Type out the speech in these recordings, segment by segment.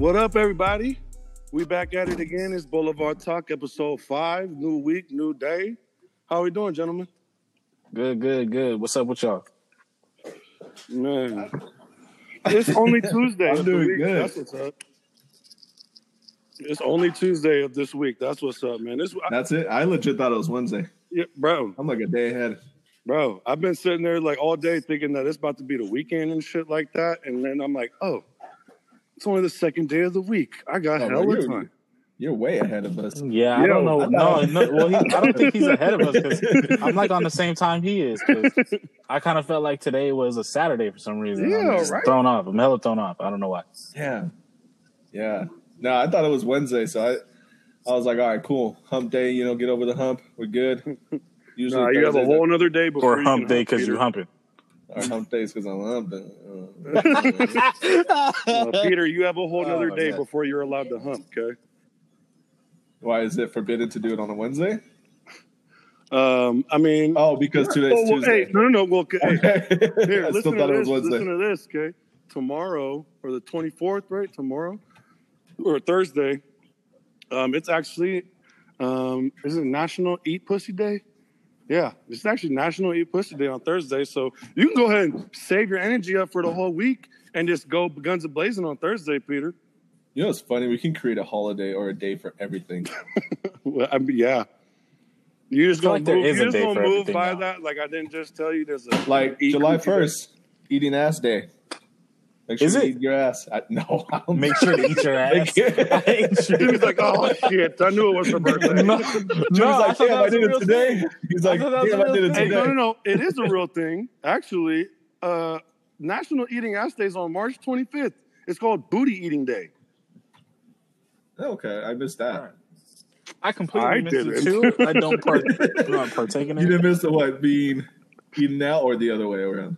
What up, everybody? We back at it again. It's Boulevard Talk, episode five. New week, new day. How we doing, gentlemen? Good, good, good. What's up with y'all? Man, it's only Tuesday. I'm doing good. That's what's up. It's only Tuesday of this week. That's what's up, man. This, That's it. I legit thought it was Wednesday. yeah, bro, I'm like a day ahead. bro. I've been sitting there like all day thinking that it's about to be the weekend and shit like that, and then I'm like, oh, it's only the second day of the week. I got Oh, hella you're- time. You're way ahead of us. Yeah, I Yo, don't know. I No, no. Well, he, I don't think he's ahead of us because I'm like on the same time he is. I kind of felt like today was a Saturday for some reason. I'm Yeah, just right. Thrown off. I'm hella thrown off. I don't know why. Yeah. Yeah. No, I thought it was Wednesday, so I I was like, all right, cool. Hump day, you know, get over the hump. We're good. Usually Nah, you have a whole are- another day before Or you hump can day because you're humping. Our hump days because I'm humping. Uh, Uh, Peter, you have a whole Oh, other day yeah. before you're allowed to hump. Okay. why is it forbidden to do it on a Wednesday? Um, I mean, Oh, because today's Oh, well, Tuesday. hey, no, no, no. Well, okay, hey, here, I listen still to thought it this. was Wednesday. Listen to this, okay? Tomorrow or the 24th, right? Tomorrow or Thursday. Um, it's actually, um, is it National Eat Pussy Day? Yeah, it's actually National Eat Pussy Day on Thursday. So you can go ahead and save your energy up for the whole week and just go guns a blazing on Thursday, Peter. You know, it's funny. We can create a holiday or a day for everything. Well, I mean, yeah. You just I feel gonna like move, is you a just gonna move by now. that. Like I didn't just tell you there's a Like July 1st, eating ass day. Make sure Is you it? eat your ass. I, no, I don't Make sure to eat your ass. I ain't sure. He was like, "Oh shit, I knew it was her birthday." no, no, was like, I thought damn, that I was a did real it today. thing. He's like, thought that was damn, a I did real it Hey, today. no, no, no. It is a real thing. Actually, uh, National Eating Ass Day is on March 25th. It's called Booty Eating Day. Okay, I missed that. I completely I missed it didn't. too. I don't part, do not partake in You it. didn't miss the what being eaten out or the other way around.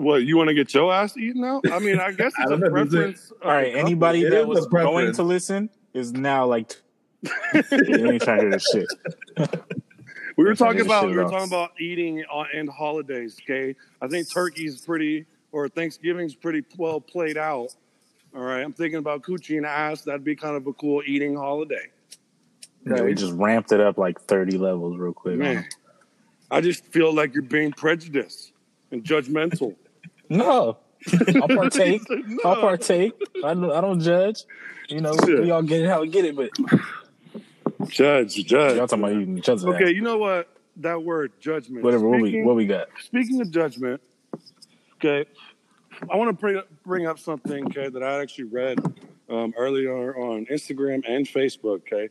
What, you want to get your ass eaten out? I mean, I guess it's don't a know, is it- preference. All right, anybody It that is was going to listen is now like, you ain't trying to hear this shit. We were talking about we were talking about eating on and holidays. Okay, I think turkey's pretty or Thanksgiving's pretty well played out. All right, I'm thinking about coochie and ass. That'd be kind of a cool eating holiday. Yeah, we just ramped it up like 30 levels real quick. Man, I just feel like you're being prejudiced and judgmental. No, I'll partake. No. I'll partake. I don't, I don't judge. You know, we all get it how we get it, but Judge, judge. y'all talking about eating each other's Okay, you know what? That word, judgment. Whatever. What we what we got? Speaking of judgment, okay, I want to bring bring up something, okay, that I actually read um, earlier on Instagram and Facebook, okay.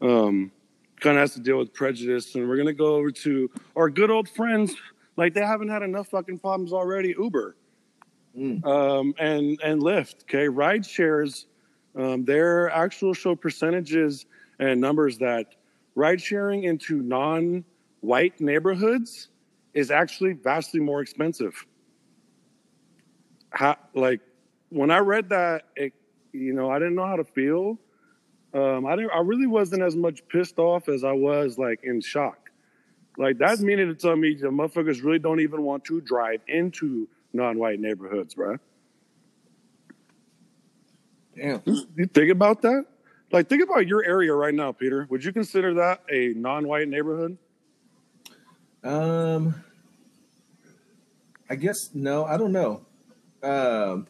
Um, kind of has to deal with prejudice, and we're gonna go over to our good old friends. Like they haven't had enough fucking problems already. Uber Mm. um, and and Lyft, okay, ride shares. Um, their actual show percentages and numbers that ride sharing into non-white neighborhoods is actually vastly more expensive. How, like when I read that, it, you know, I didn't know how to feel. Um, I didn't. I really wasn't as much pissed off as I was like in shock. Like that's meaning to tell me the motherfuckers really don't even want to drive into non-white neighborhoods, bro. Damn. You think about that? Like, think about your area right now, Peter. Would you consider that a non-white neighborhood? Um, I guess no. I don't know. Um,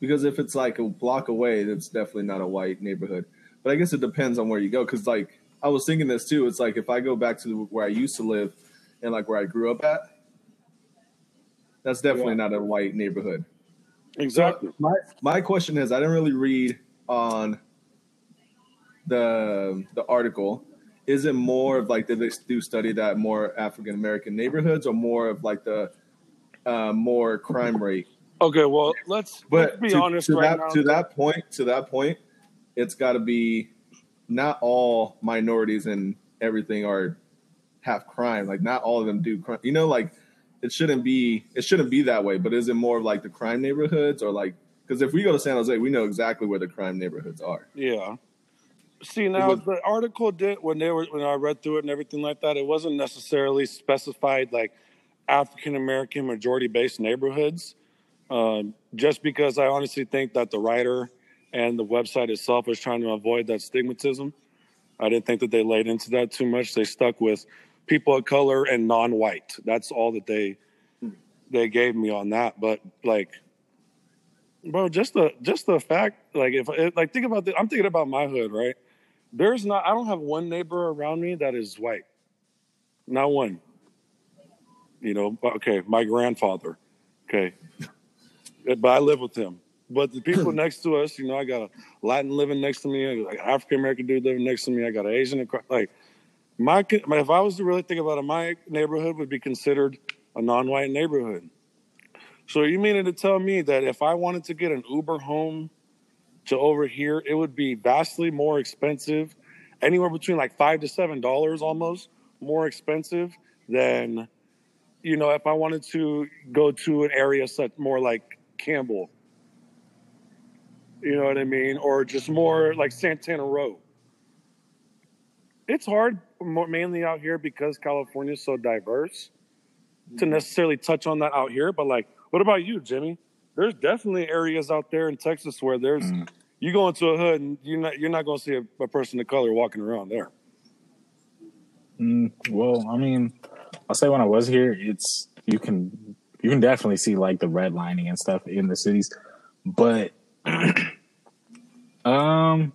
because if it's like a block away, it's definitely not a white neighborhood. But I guess it depends on where you go. Because like I was thinking this too. It's like if I go back to where I used to live and like where I grew up at, that's definitely not a white neighborhood. Exactly. So my my question is, I didn't really read on the the article. Is it more of like did they do study that more African American neighborhoods or more of like the uh, more crime rate? Okay, well, let's, let's But be to, honest to right that now. to that point, to that point, it's got to be not all minorities and everything are have crime. Like not all of them do crime. You know, like it shouldn't be it shouldn't be that way. But is it more of like the crime neighborhoods or like because if we go to San Jose, we know exactly where the crime neighborhoods are. Yeah. See now was- the article did when they were when I read through it and everything like that, it wasn't necessarily specified like African American majority based neighborhoods. Um, just because I honestly think that the writer and the website itself was trying to avoid that stigmatism. I didn't think that they laid into that too much. They stuck with people of color and non-white. That's all that they they gave me on that. But like, bro, just the just the fact, like, if like think about the, I'm thinking about my hood, right? There's not. I don't have one neighbor around me that is white. Not one. You know. Okay, my grandfather. Okay, but I live with him. But the people next to us, you know, I got a Latin living next to me, I got an African American dude living next to me, I got an Asian. Like my, if I was to really think about it, my neighborhood would be considered a non-white neighborhood. So you meaning to tell me that if I wanted to get an Uber home to over here, it would be vastly more expensive, anywhere between like five to seven dollars almost more expensive than, you know, if I wanted to go to an area such more like Campbell. You know what I mean? Or just more like Santana Row. It's hard, mainly out here because California is so diverse to necessarily touch on that out here. But like, what about you, Jimmy? There's definitely areas out there in Texas where there's mm. you go into a hood and you're not you're not going to see a, a, person of color walking around there. Mm, well, I mean, I'll say when I was here, it's you can you can definitely see like the redlining and stuff in the cities, but um,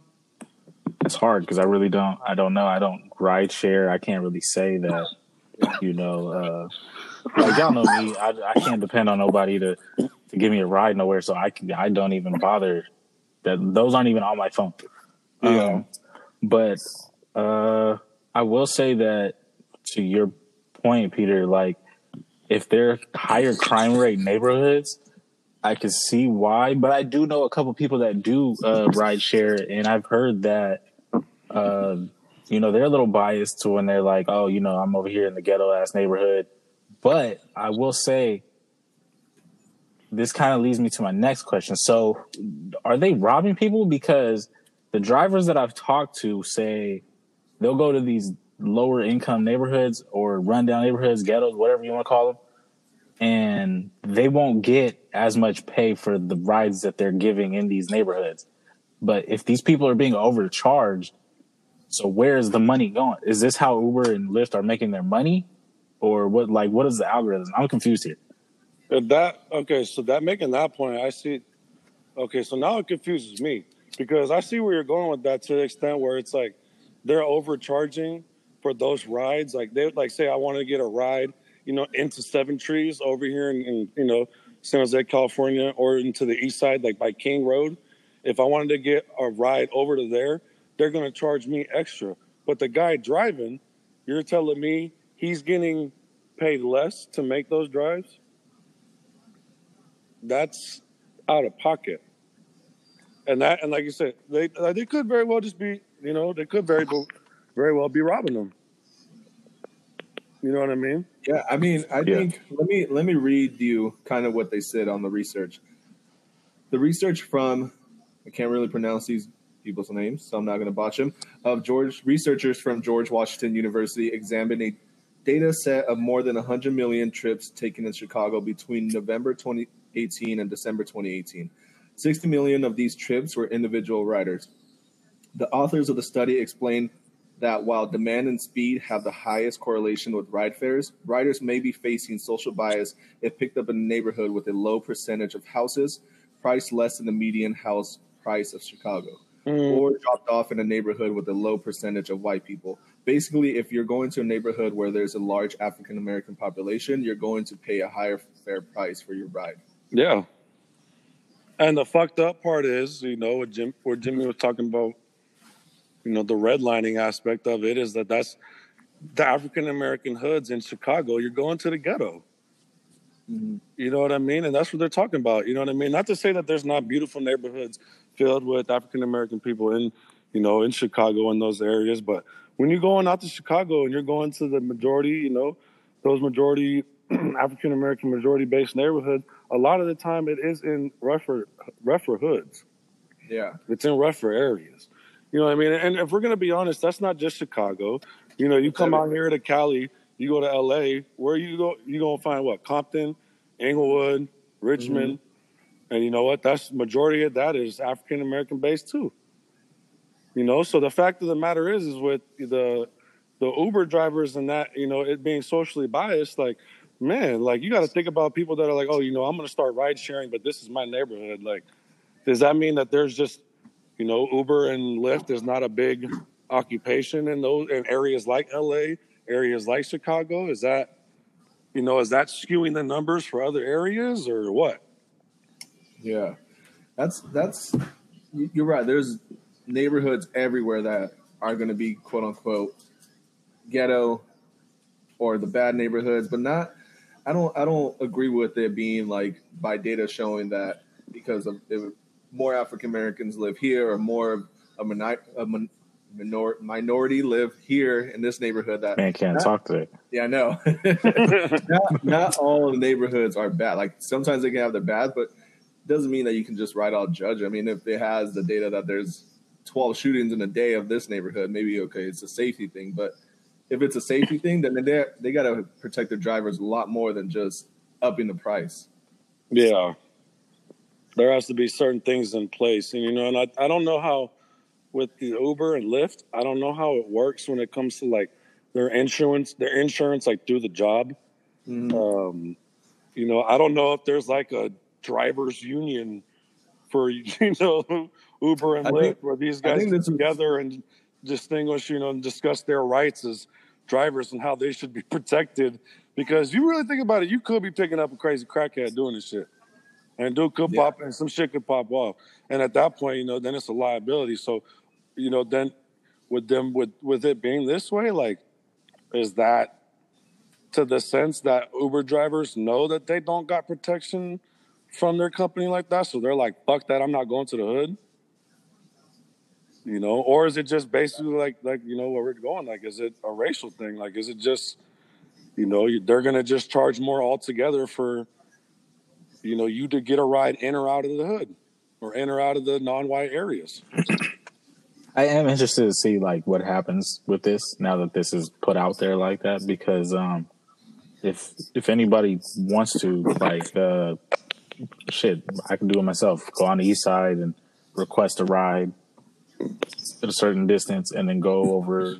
it's hard because I really don't I don't know I don't ride share. I can't really say that you know. uh like y'all know me, I, I can't depend on nobody to to give me a ride nowhere. So I can I don't even bother. That those aren't even on my phone. Yeah. Um, but uh, I will say that to your point, Peter, like if they're higher crime rate neighborhoods, I can see why. But I do know a couple people that do uh, ride share, and I've heard that. Uh, you know, they're a little biased to when they're like, oh, you know, I'm over here in the ghetto ass neighborhood but I will say, this kind of leads me to my next question. So, are they robbing people? Because the drivers that I've talked to say they'll go to these lower income neighborhoods or rundown neighborhoods, ghettos, whatever you want to call them, and they won't get as much pay for the rides that they're giving in these neighborhoods. But if these people are being overcharged, so where is the money going? Is this how Uber and Lyft are making their money? or what? Like, what is the algorithm? I'm confused here. Uh, that okay, so that making that point, I see. Okay, so now it confuses me because I see where you're going with that to the extent where it's like they're overcharging for those rides. Like they would like say I want to get a ride, you know, into Seven Trees over here and, in you know San Jose, California, or into the east side, like by King Road. If I wanted to get a ride over to there, they're going to charge me extra. But the guy driving, you're telling me he's getting paid less to make those drives, that's out of pocket. And that, and like you said, they they could very well just be, you know, they could very very well be robbing them. You know what I mean? Yeah, I mean, I yeah. think let me let me read you kind of what they said on the research. The research from I can't really pronounce these people's names, so I'm not going to botch them. Of George researchers from George Washington University examined a data set of more than 100 million trips taken in Chicago between November 2018 and December 2018. 60 million of these trips were individual riders. The authors of the study explain that while demand and speed have the highest correlation with ride fares, riders may be facing social bias if picked up in a neighborhood with a low percentage of houses priced less than the median house price of Chicago, mm. or dropped off in a neighborhood with a low percentage of white people basically, if you're going to a neighborhood where there's a large African American population, you're going to pay a higher fare price for your ride. Yeah. And the fucked up part is, you know, what Jim, where Jimmy was talking about, you know, the redlining aspect of it is that that's the African American hoods in Chicago. You're going to the ghetto. Mm-hmm. You know what I mean? And that's what they're talking about. You know what I mean? Not to say that there's not beautiful neighborhoods filled with African American people in, you know, in Chicago in those areas, but when you're going out to Chicago and you're going to the majority, you know, those majority African American majority based neighborhoods, a lot of the time it is in rougher rougher hoods. Yeah. It's in rougher areas. You know what I mean? And if we're gonna be honest, that's not just Chicago. You know, you come out here to Cali, you go to LA, where you go you gonna find what? Compton, Inglewood, Richmond. Mm-hmm. And you know what? That's majority of that is African American based too. You know, so the fact of the matter is, is with the the Uber drivers and that, you know, it being socially biased, like, man, like you got to think about people that are like, oh, you know, I'm going to start ride sharing, but this is my neighborhood. Like, does that mean that there's just, you know, Uber and Lyft is not a big occupation in those in areas like LA, areas like Chicago? Is that, you know, is that skewing the numbers for other areas or what? Yeah, that's that's you're right. There's neighborhoods everywhere that are going to be quote unquote ghetto or the bad neighborhoods, but not. I don't. I don't agree with it being like by data showing that because of if more African Americans live here or more a, minor, a minor, minority live here in this neighborhood. That man can't not, talk to it. Yeah, I know. not, not all the neighborhoods are bad. Like sometimes they can have their bad, but it doesn't mean that you can just write out judge. I mean, if it has the data that there's 12 shootings in a day of this neighborhood, maybe okay, it's a safety thing, but if it's a safety thing, then they they got to protect their drivers a lot more than just upping the price. Yeah, there has to be certain things in place, and you know, and I I don't know how with the Uber and Lyft, I don't know how it works when it comes to like their insurance, their insurance like through the job. Mm-hmm. Um, you know, I don't know if there's like a drivers union for you know Uber and Lyft, think, where these guys get together and distinguish, you know, and discuss their rights as drivers and how they should be protected. Because you really think about it, you could be picking up a crazy crackhead doing this shit. And dude could yeah. pop and some shit could pop off. And at that point, you know, then it's a liability. So, you know, then with them with with it being this way, like, is that to the sense that Uber drivers know that they don't got protection from their company like that? So they're like, fuck that, I'm not going to the hood you know or is it just basically like like you know where we're going like is it a racial thing like is it just you know they're gonna just charge more altogether for you know you to get a ride in or out of the hood or in or out of the non-white areas i am interested to see like what happens with this now that this is put out there like that because um if if anybody wants to like uh shit i can do it myself go on the east side and request a ride at a certain distance and then go over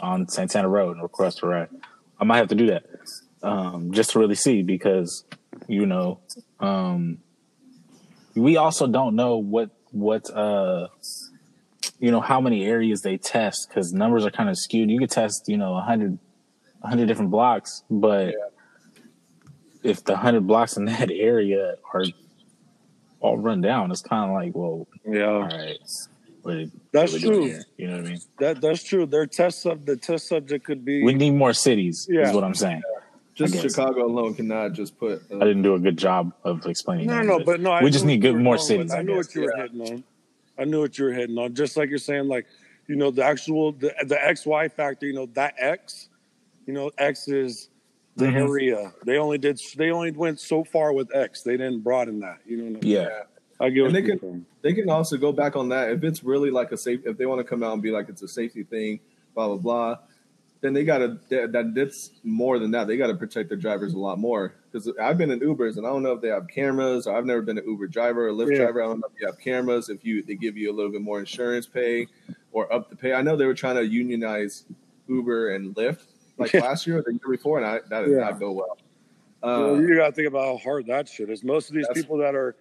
on Santana Row and request a ride. I might have to do that um, just to really see because you know um, we also don't know what what uh, you know how many areas they test because numbers are kind of skewed. You could test you know 100, 100 different blocks, but yeah. if the hundred blocks in that area are all run down, it's kind of like well, yeah, all right that's true. You know what I mean? That that's true. Their test sub the test subject could be. We need more cities. Yeah. is what I'm saying. Yeah. Just Chicago alone cannot just put. Uh, I didn't do a good job of explaining. No, that, no, but no. We just need good more cities. I, I knew what you were hitting on. I knew what you were hitting on. Just like you're saying, like you know, the actual the the X Y factor. You know that X. You know, X is the mm-hmm. area. They only did. They only went so far with X. They didn't broaden that. You know. I mean? Yeah. I get. And they can they can also go back on that if it's really like a safe. If they want to come out and be like it's a safety thing, blah blah blah, then they got to that that's more than that. They got to protect their drivers a lot more. Because I've been in Ubers and I don't know if they have cameras or I've never been an Uber driver or Lyft yeah. driver. I don't know if you have cameras. If you they give you a little bit more insurance pay or up the pay. I know they were trying to unionize Uber and Lyft like last year or the year before, and I, that did yeah. not go well. Uh, well you got to think about how hard that shit is. Most of these people that are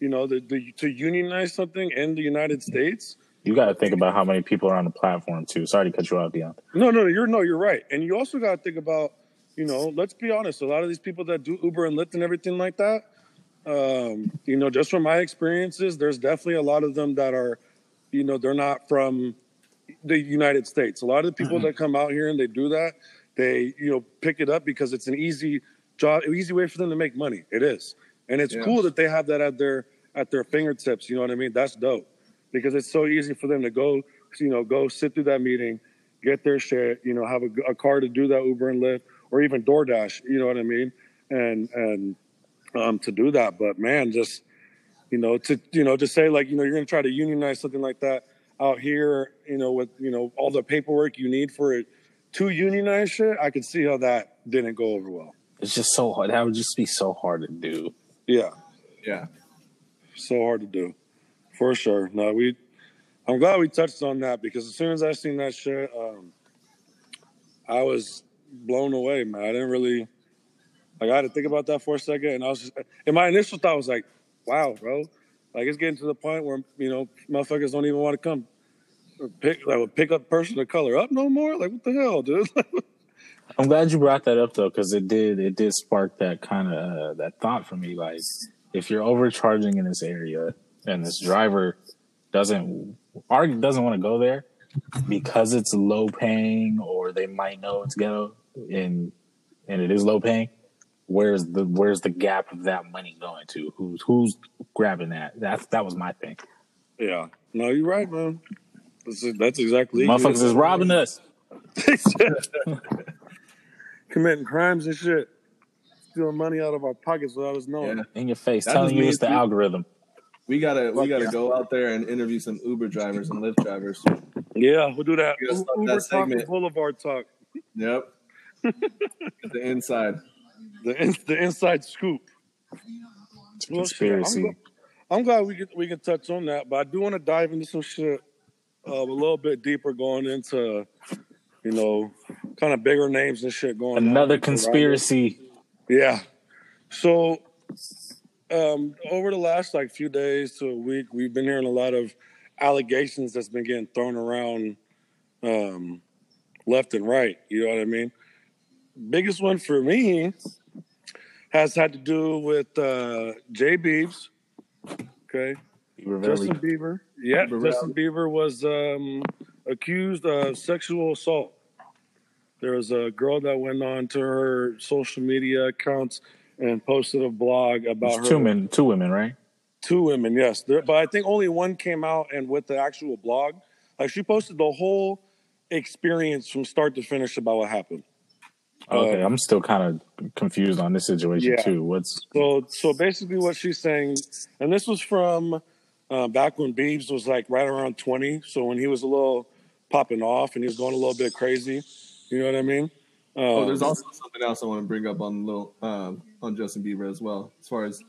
you know, the, the, to unionize something in the United States. You got to think about how many people are on the platform too. Sorry to cut you off, Dion. No, no, you're no, you're right, and you also got to think about, you know, let's be honest. A lot of these people that do Uber and Lyft and everything like that, um, you know, just from my experiences, there's definitely a lot of them that are, you know, they're not from the United States. A lot of the people mm-hmm. that come out here and they do that, they, you know, pick it up because it's an easy job, easy way for them to make money. It is and it's yeah. cool that they have that at their at their fingertips. You know what I mean? That's dope because it's so easy for them to go, you know, go sit through that meeting, get their shit, you know, have a, a car to do that Uber and Lyft or even DoorDash. You know what I mean? And and um, to do that, but man, just you know, to you know, to say like you know, you're gonna try to unionize something like that out here, you know, with you know all the paperwork you need for it to unionize shit. I could see how that didn't go over well. It's just so hard. That would just be so hard to do. Yeah. Yeah. So hard to do, for sure. No, we. I'm glad we touched on that because as soon as I seen that shit, um, I was blown away, man. I didn't really. Like I had to think about that for a second, and I was just, and my initial thought was like, "Wow, bro, like it's getting to the point where you know motherfuckers don't even want to come pick like pick up person of color up no more. Like what the hell, dude? I'm glad you brought that up though, because it did it did spark that kind of uh, that thought for me. Like, if you're overcharging in this area and this driver doesn't argue doesn't want to go there because it's low paying or they might know it's ghetto and and it is low paying, where's the where's the gap of that money going to? Who's who's grabbing that? That's that was my thing. Yeah, no, you're right, man. That's, that's exactly motherfuckers is robbing us, committing crimes and shit, stealing money out of our pockets without us knowing. Yeah. in your face, That telling you it's the algorithm. We gotta we gotta yeah. go out there and interview some Uber drivers and Lyft drivers. Yeah, we'll do that. You gotta Uber that talk and segment. Boulevard talk. Yep. The inside. The in, the inside scoop. It's a Well, I'm conspiracy. I'm glad we can we can touch on that, but I do want to dive into some shit uh, a little bit deeper, going into you know kind of bigger names and shit going. Another around it. conspiracy. Yeah. So um, over the last like few days to a week, we've been hearing a lot of allegations that's been getting thrown around um, left and right. You know what I mean? Biggest one for me has had to do with uh, Jay Beebs. Okay. Justin. Bieber. Yeah, Justin Bieber was um, accused of sexual assault. There was a girl that went on to her social media accounts and posted a blog about her. Two men, two women, right? Two women, yes. There, but I think only one came out and with the actual blog. Like she posted the whole experience from start to finish about what happened. Okay, Uh, I'm still kind of confused on this situation Yeah. too. What's So, so basically, what she's saying, and this was from uh, back when Beebs was like right around twenty. So when he was a little popping off and he was going a little bit crazy, you know what I mean? Um, Oh, there's also something else I want to bring up on little um, on Justin Bieber as well, as far as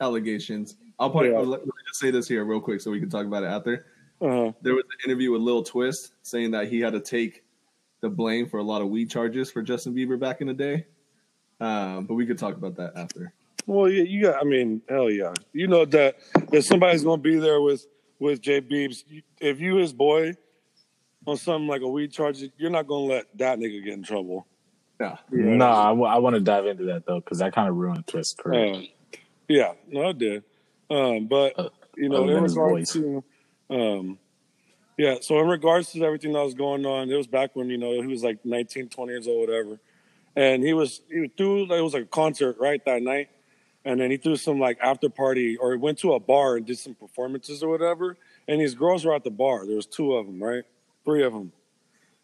allegations. I'll probably Yeah. let, me just say this here real quick so we can talk about it after. uh, There was an interview with Lil Twist saying that he had to take the blame for a lot of weed charges for Justin Bieber back in the day. Um, but we could talk about that after. well, yeah, you got. I mean, hell yeah, you know that if somebody's going to be there with with Jay Beebs, if you his boy on something like a weed charge, you're not going to let that nigga get in trouble. Yeah. no? I, want to dive into that though because that kind of ruined Twist career. Um, yeah, no, it did. Um, but Uh, you know, other in than his regards to, um, yeah. So in regards to everything that was going on, it was back when you know he was like 19, 20 years old, whatever, and he was he threw it was like a concert right that night, and then he threw some like after party or he went to a bar and did some performances or whatever, and these girls were at the bar. There was two of them, right, three of them,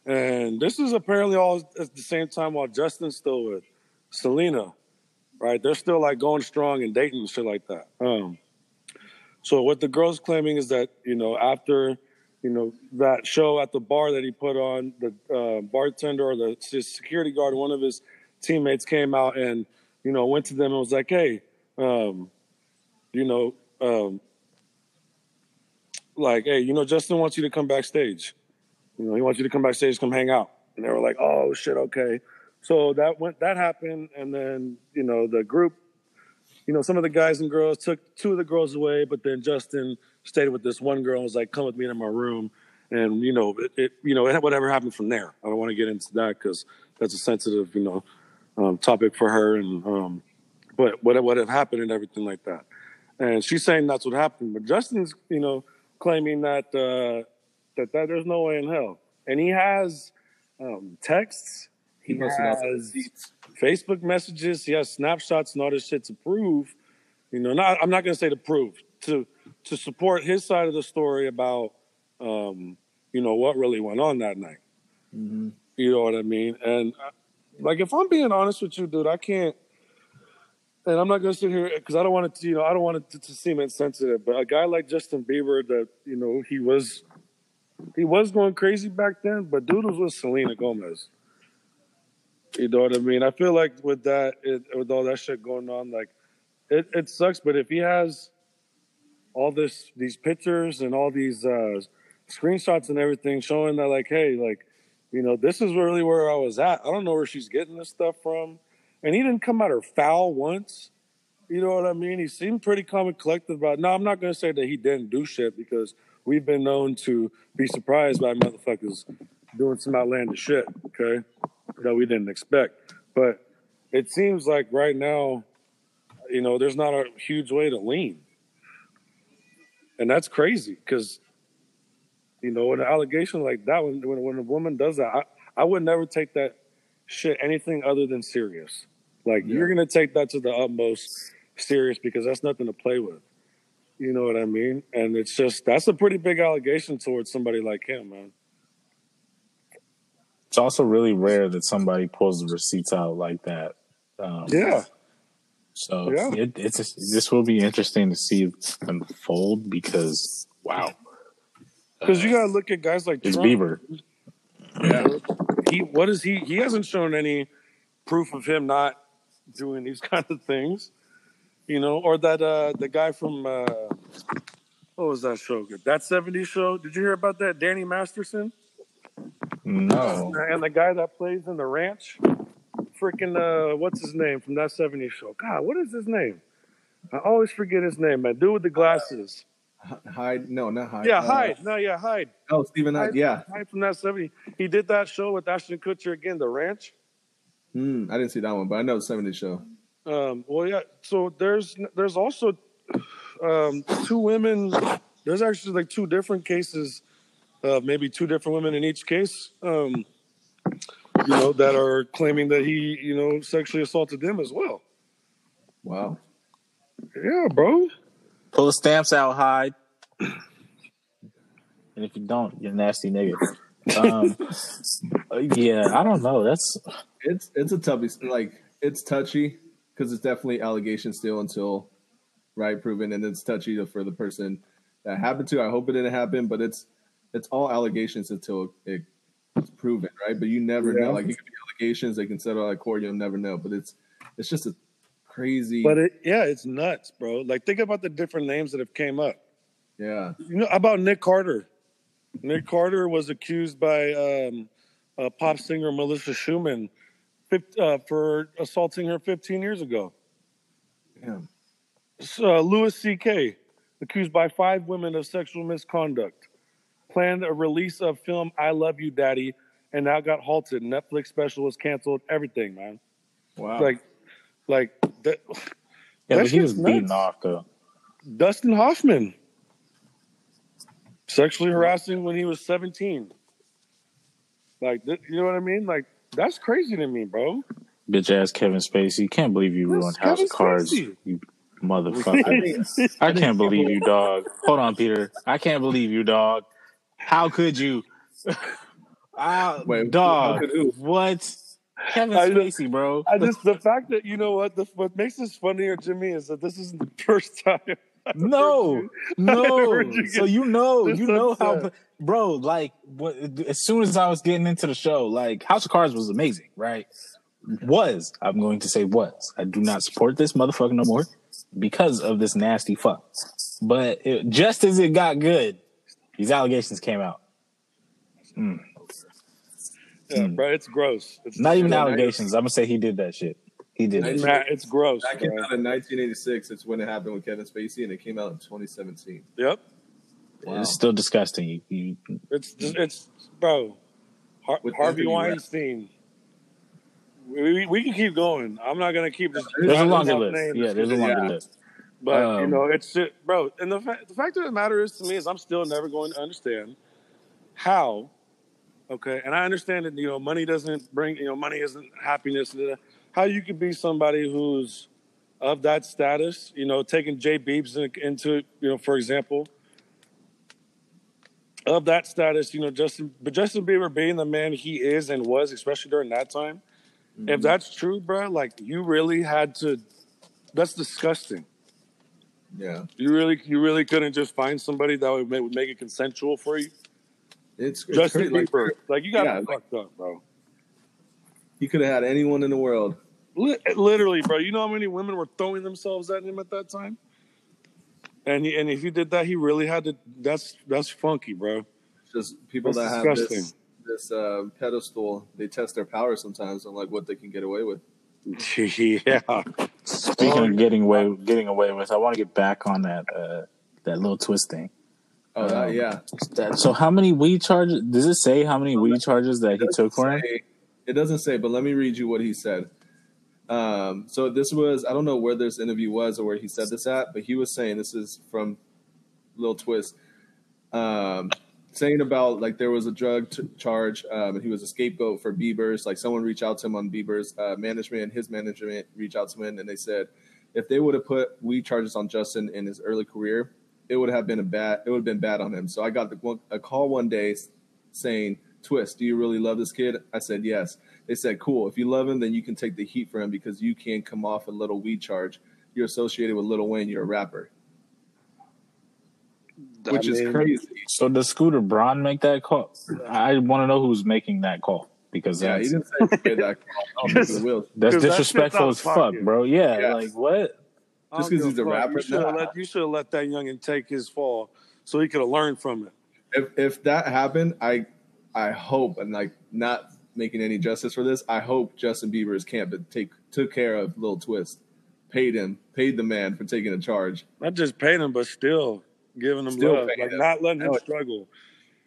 and this is apparently all at the same time while Justin's still with Selena right? They're still like going strong and dating and shit like that. Um, so what the girl's claiming is that you know after you know that show at the bar that he put on, the uh, bartender or the security guard, one of his teammates came out and you know went to them and was like, hey, um, you know, um, like hey, you know, Justin wants you to come backstage. You know, he wants you to come backstage, come hang out. And they were like, oh shit, okay. So that went that happened, and then you know the group, you know, some of the guys and girls took two of the girls away, but then Justin stayed with this one girl and was like, "Come with me in my room," and you know, it, it you know, whatever happened from there. I don't want to get into that because that's a sensitive, you know, um, topic for her, and um, but what what have happened and everything like that. And she's saying that's what happened, but Justin's, you know, claiming that uh, that that there's no way in hell, and he has um, texts. He He has Facebook messages. He has snapshots and all this shit to prove. You know, not I'm not gonna say to prove to to support his side of the story about um, you know what really went on that night. Mhm. You know what I mean? And uh, like, if I'm being honest with you, dude, I can't. And I'm not gonna sit here because I don't want it to, you know, I don't want it to, to seem insensitive. But a guy like Justin Bieber, that you know, he was, he was going crazy back then. But dude was Selena Gomez. You know what I mean? I feel like with that, it, with all that shit going on, like, it, it sucks. But if he has all this these pictures and all these uh, screenshots and everything showing that like, hey, like, you know, this is really where I was at. I don't know where she's getting this stuff from. And he didn't come at her foul once. You know what I mean? He seemed pretty calm and collected about. It. No, I'm not going to say that he didn't do shit because we've been known to be surprised by motherfuckers doing some outlandish shit. Okay, that we didn't expect. But it seems like right now, you know, there's not a huge way to lean, and that's crazy because, you know, an allegation like that, when when, when a woman does that, I, I would never take that shit anything other than serious. Like Yeah. you're gonna take that to the utmost serious because that's nothing to play with. You know what I mean? And it's just that's a pretty big allegation towards somebody like him, man. It's also really rare that somebody pulls the receipts out like that. Um, Yeah. So Yeah. it, it's this will be interesting to see it unfold because wow, Because you gotta look at guys like it's Trump. Bieber. Yeah. He what is he? He hasn't shown any proof of him not doing these kind of things. You know, or that uh the guy from uh what was that show? That 70s show. Did you hear about that? Danny Masterson? No, And the guy that plays in the ranch? Freaking uh what's his name from that 70s show? God, what is his name? I always forget his name, man. Dude with the glasses. Hyde. No, not Hyde. Yeah, Uh, Hyde. No, yeah, Hyde. Oh, Steven Hyde. Yeah. Hyde from that 70. He did that show with Ashton Kutcher again, The Ranch. Hmm. I didn't see that one, but I know the 70s show. Um, well, yeah. So there's there's also um, two women. There's actually like two different cases, uh, maybe two different women in each case. Um, you know that are claiming that he, you know, sexually assaulted them as well. Wow. Yeah, bro. pull the stamps out, hide. And if you don't, you're a nasty nigga. Um, yeah, I don't know. That's It's it's a toughie. Like it's touchy because it's definitely allegation still until right proven, and it's touchy for the person that happened to. I hope it didn't happen, but it's it's all allegations until it, it's proven, right? But you never Yeah. know. Like it could be allegations, they can settle out of court. You'll never know. But it's it's just a crazy. But it, yeah, it's nuts, bro. Like think about the different names that have came up. yeah, You know about Nick Carter? Nick Carter was accused by um, uh, pop singer Melissa Schuman uh, for assaulting her 15 years ago. yeah, Uh, Louis C.K. accused by five women of sexual misconduct. Planned a release of film "I Love You, Daddy," and now got halted. Netflix special was canceled. Everything, man. wow. Like, like that. yeah, That but he was shit's beaten off though. Dustin Hoffman sexually harassing when he was 17. Like, th- you know what I mean? Like, that's crazy to me, bro. Bitch ass Kevin Spacey. Can't believe you That's ruined House Kevin of Cards, Spacey. you motherfucker. I can't believe you, dog. Hold on, Peter. I can't believe you, dog. How could you? Ah, Wait, dog. how could who? What? Kevin I just- Spacey, bro. I just, the fact that, you know what, the, what makes this funnier, to me is that this isn't the first time. No, no. heard you So you know, you know how, upset. Bro. Like, what, as soon as I was getting into the show, like House of Cards was amazing, right? Mm-hmm. Was I'm going to say was. I do not support this motherfucker no more because of this nasty fuck. But it, just as it got good, these allegations came out. Mm. Yeah, mm. bro, it's gross. It's Not even Yeah, allegations. I'm gonna say he did that shit. He did it. Nah, it's gross. that came bro. out in 1986. It's when it happened with Kevin Spacey, and it came out in 2017. Yep. Wow. It's still disgusting. You, you, It's it's, bro, Har- Harvey Weinstein. We, we, we can keep going. I'm not going to keep just. there's a longer list. Yeah, there's a longer Yeah. list. But you Um, know, it's just, bro. And the fact the fact of the matter is, to me, is I'm still never going to understand how. Okay, and I understand that you know money doesn't bring you know money isn't happiness. How you could be somebody who's of that status, you know, taking Jay Beebs into you know, for example, of that status, you know, Justin, but Justin Bieber being the man he is and was, especially during that time. If mm-hmm. that's true, bro, like you really had to. That's disgusting. Yeah, You really, you really couldn't just find somebody that would make, would make it consensual for you. it's, it's Justin crazy. Bieber, like you got Yeah, like- fucked up, bro. You could have had anyone in the world. Literally, bro. You know how many women were throwing themselves at him at that time? And he, and if he did that, he really had to. That's that's funky, bro. Just people That's that have this this uh, pedestal, they test their power sometimes on like what they can get away with. yeah. Speaking of getting away, getting away with, I want to get back on that uh, that little twist thing. Oh that- Um, yeah, That, so, how many weed charges? Does it say how many weed charges that he doesn't took for him? It doesn't say, but let me read you what he said. Um, so this was I don't know where this interview was or where he said this at, but he was saying this is from Lil Twist, um, saying about like there was a drug t- charge um, and he was a scapegoat for Bieber's. Like someone reached out to him on Bieber's uh, management, his management reached out to him and they said if they would have put weed charges on Justin in his early career, it would have been a bad it would have been bad on him. So I got the, a call one day saying, "Twist, do you really love this kid?" I said, "Yes." They said, "Cool. If you love him, then you can take the heat for him because you can come off a little weed charge. You're associated with Lil Wayne. You're a rapper, which I is crazy." So, does Scooter Braun make that call? I want to know who's making that call because Yeah, he that's, didn't say that. call. I don't think he will. that's 'Cause that disrespectful as fuck, pocket. bro. Yeah, Yeah. like what? Just don't 'cause give he's a fuck. rapper? You should have Nah. let you should have let that youngin take his fall so he could have learned from it. If if that happened, I I hope and like not making any justice for this. I hope Justin Bieber's camp had take took care of Lil Twist, paid him, paid the man for taking a charge. Not just paying him, but still giving him Still love, like him. not letting him Hell, struggle.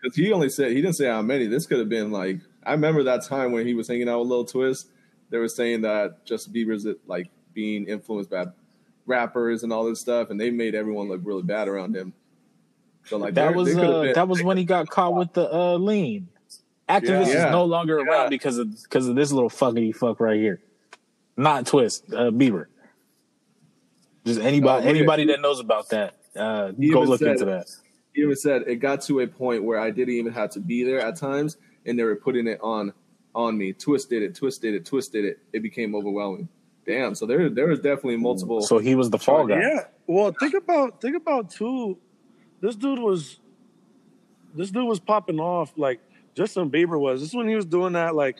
Because he only said he didn't say how many. This could have been like I remember that time when he was hanging out with Lil Twist. They were saying that Justin Bieber's like being influenced by rappers and all this stuff, and they made everyone look really bad around him. So like That was they could have uh, been- that was when he got caught with the uh, lean. Activist Yeah. is no longer around because of because of this little fuckity fuck right here. Not Twist, uh, Bieber. Just anybody Oh, anybody that knows about that, uh, go look said- into that. he even said it got to a point where I didn't even have to be there at times, and they were putting it on on me. Twist did it, twist did it, twist did it. It became overwhelming. Damn. So there there was definitely multiple. So he was the fall guy. Yeah. Well, think about think about too. This dude was, this dude was popping off like Justin Bieber was. This is when he was doing that, like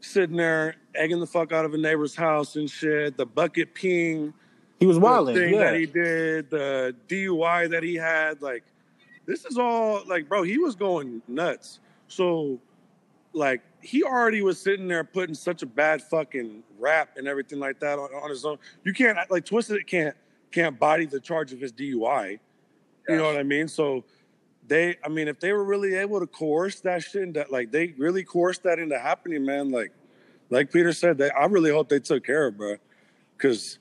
sitting there egging the fuck out of a neighbor's house and shit. The bucket peeing He was wilding. thing Yeah. that he did, the DUI that he had. Like this is all like, bro. He was going nuts. So, like, he already was sitting there putting such a bad fucking rap and everything like that on, on his own. You can't like Twisted can't can't body the charge of his DUI. You know what I mean? So they, I mean, if they were really able to coerce that shit, into, like they really coerced that into happening, man. Like, like Peter said, they, I really hope they took care of, bro. Because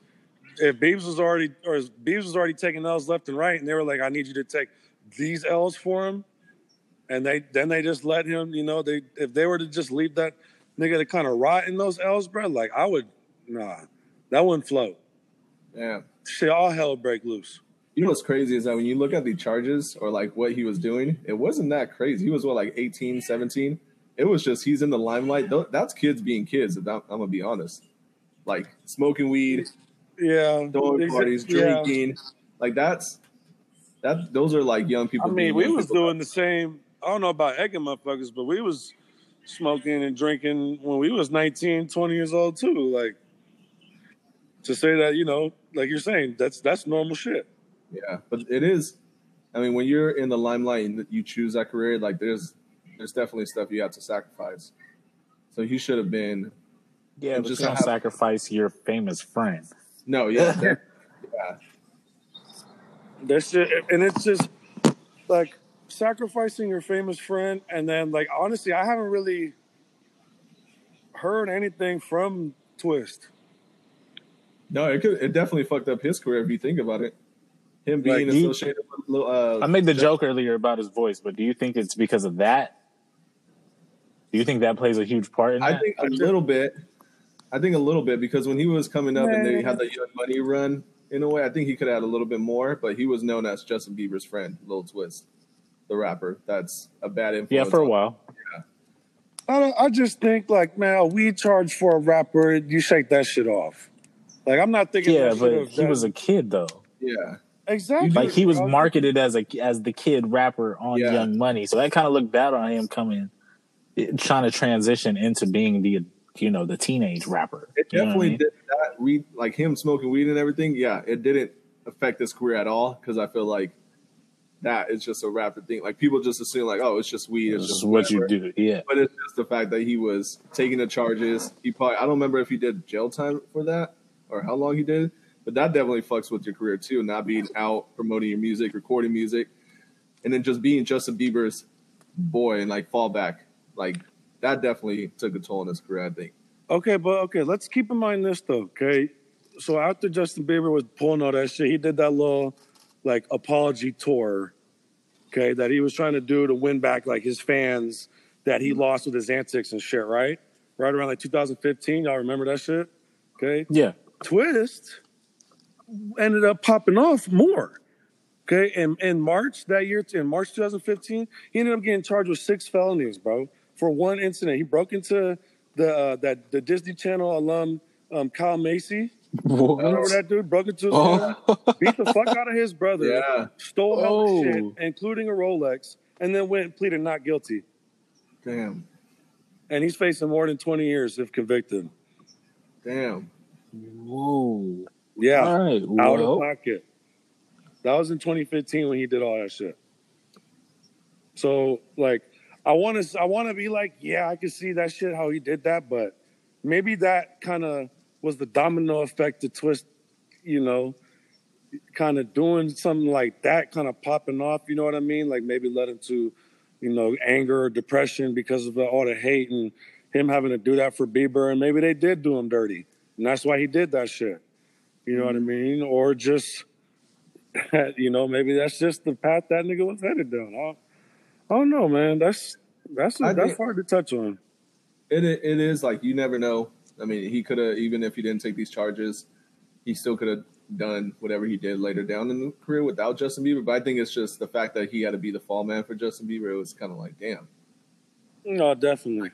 if Beebs was already, or Beebs was already taking L's left and right, and they were like, I need you to take these L's for him, and they then they just let him, you know, they if they were to just leave that nigga to kind of rot in those L's, bro, like I would, nah, that wouldn't float. yeah. Shit, all hell break loose. You know what's crazy is that when you look at the charges or like what he was doing, it wasn't that crazy. He was what like 18, 17. It was just he's in the limelight. That's kids being kids. If I'm, I'm gonna be honest. Like smoking weed, Yeah, throwing parties, yeah. drinking. Like that's that. Those are like young people. I mean, we was doing the same. I don't know about egging motherfuckers, but we was smoking and drinking when we was 19, 20 years old too. Like to say that, you know, like you're saying, that's that's normal shit. Yeah, but it is. I mean, when you're in the limelight and you choose that career, like there's there's definitely stuff you have to sacrifice. So he should have been. Yeah, but just you don't have- sacrifice your famous friend. No, yeah, that- yeah. That's it, and it's just like sacrificing your famous friend, and then like honestly, I haven't really heard anything from Twist. No, it could. It definitely fucked up his career if you think about it. Him being Like, do you- with. Uh, I made the joke earlier about his voice, but do you think it's because of that? Do you think that plays a huge part in that? I think a little bit. I think a little bit because when he was coming up and they had the Young Money run, in a way, I think he could add a little bit more. But he was known as Justin Bieber's friend, Lil Twist, the rapper. That's a bad influence. yeah, for a on- while. I don't, I just think like man, we charge for a rapper, you shake that shit off. Like I'm not thinking. Yeah, that but he was a kid though. Yeah, exactly Like he was uh, marketed as a as the kid rapper on Yeah. Young Money, so that kind of looked bad on him coming, trying to transition into being the you know the teenage rapper. it what I definitely mean? did that. Read like him smoking weed and everything. Yeah, it didn't affect his career at all because I feel like that is just a rapper thing. Like people just assume like, oh, it's just weed. It's This just what you do. Yeah. But it's just the fact that he was taking the charges. He probably I don't remember if he did jail time for that or how long he did, but that definitely fucks with your career too. Not being out promoting your music, recording music, and then just being Justin Bieber's boy and like fall back. Like that definitely took a toll on his career. I think. Okay, but okay, let's keep in mind this though. Okay, so after Justin Bieber was pulling all that shit, he did that little like apology tour. Okay, that he was trying to do to win back like his fans that he mm-hmm. lost with his antics and shit. Right, right around like 2015. Y'all remember that shit? Okay, Yeah. Twist ended up popping off more. Okay, in, in March that year, in March 2015, he ended up getting charged with six felonies, bro, for one incident. He broke into the uh, that the Disney Channel alum um, Kyle Massey. What? Remember that dude broke into his home, beat the fuck out of his brother, Yeah. stole hella Oh. shit, including a Rolex, and then went and pleaded not guilty. Damn. And he's facing more than 20 years if convicted. Damn. Whoa. Yeah. All right. out Well, of pocket. That was in 2015 when he did all that shit. So like, I want to, I want to be like, yeah, I can see that shit how he did that, but maybe that kind of was the domino effect to twist, you know, kind of doing something like that, kind of popping off. You know what I mean? Like maybe led him to, you know, anger or depression because of all the hate and him having to do that for Bieber, and maybe they did do him dirty, and that's why he did that shit. You know what I mean? Or just, you know, maybe that's just the path that nigga was headed down. I, I don't know, man. That's that's I that's hard to touch on. It it is like you never know. I mean, he could have even if he didn't take these charges, he still could have done whatever he did later down in the career without Justin Bieber. But I think it's just the fact that he had to be the fall man for Justin Bieber. It was kind of like, damn, No, definitely.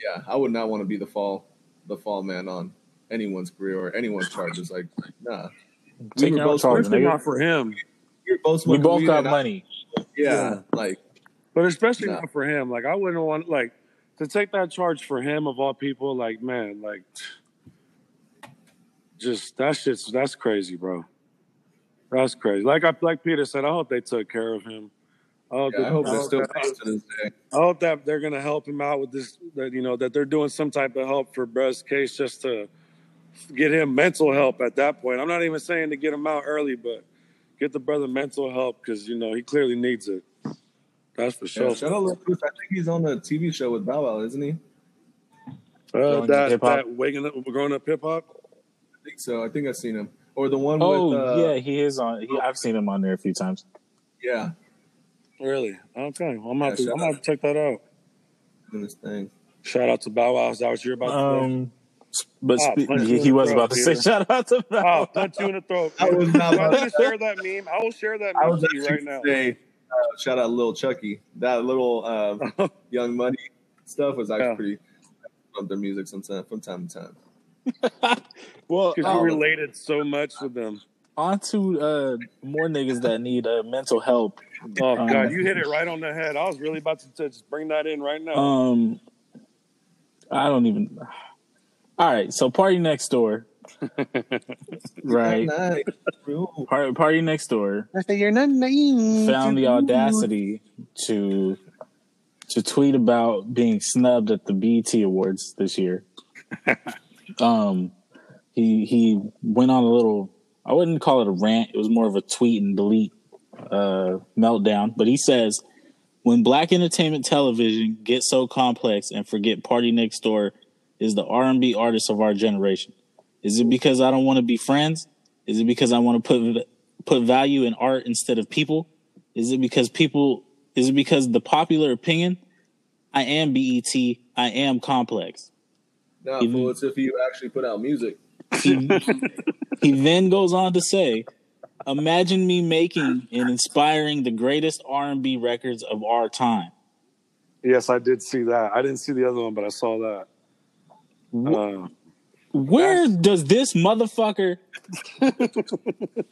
yeah, I would not want to be the fall the fall man on anyone's career or anyone's charges. Like, nah, Take were both charge, Especially nigga. not for him. we were both we both got and I- money. yeah, like But especially Nah. not for him. Like I wouldn't want like to take that charge for him of all people. Like man, like just that shit's that's crazy, bro. That's crazy. Like I like Peter said, I hope they took care of him. I hope, yeah, I that- hope I they're hope still that- close to this day. I hope that they're gonna help him out with this. That you know that they're doing some type of help for Brez's case just to get him mental help at that point. I'm not even saying to get him out early, but get the brother mental help because you know he clearly needs it. That's for sure. Yeah, shout out Lil Goose. I think he's on a TV show with Bow Wow, isn't he? Uh, Going to that hip-hop? that waking up, growing up hip hop. I think so. I think I've seen him. Or the one Oh with uh, yeah, he is on. He, I've seen him on there a few times. yeah, Really? Okay. I'm gonna Yeah, to, I'm gonna check that out. doing this thing. Shout out to Bow Wow. Is that what you're about to say? But Oh, spe- punch he, he was throat, about to say shout out to Bow Oh, punch you in the throat. I was not about gonna share that meme. I will share that meme was to you right now. say uh, shout out Lil Chuckee. That little uh, Young Money stuff was actually Yeah. pretty. Love their music sometimes from time to time. Well, Because um, we related so much with them. on to uh, more niggas that need uh, mental help. Oh Um, God, you hit it right on the head. I was really about to just bring that in right now. Um, I don't even. All right, so party next door, right? Nice. Party, party next door I you're not found the audacity to to tweet about being snubbed at the BET Awards this year. um, he he went on a little. I wouldn't call it a rant. It was more of a tweet and delete uh, meltdown. But he says, "When Black entertainment television gets so complex and forget Party Next Door is the R and B artist of our generation, is it because I don't want to be friends? Is it because I want to put put value in art instead of people? Is it because people? Is it because the popular opinion? I am BET. I am complex. Nah, Even- fool, it's if you actually put out music. He, he then goes on to say, "Imagine me making and inspiring the greatest R&B records of our time." Yes, I did see that. I didn't see the other one, but I saw that. Uh, Where does this motherfucker?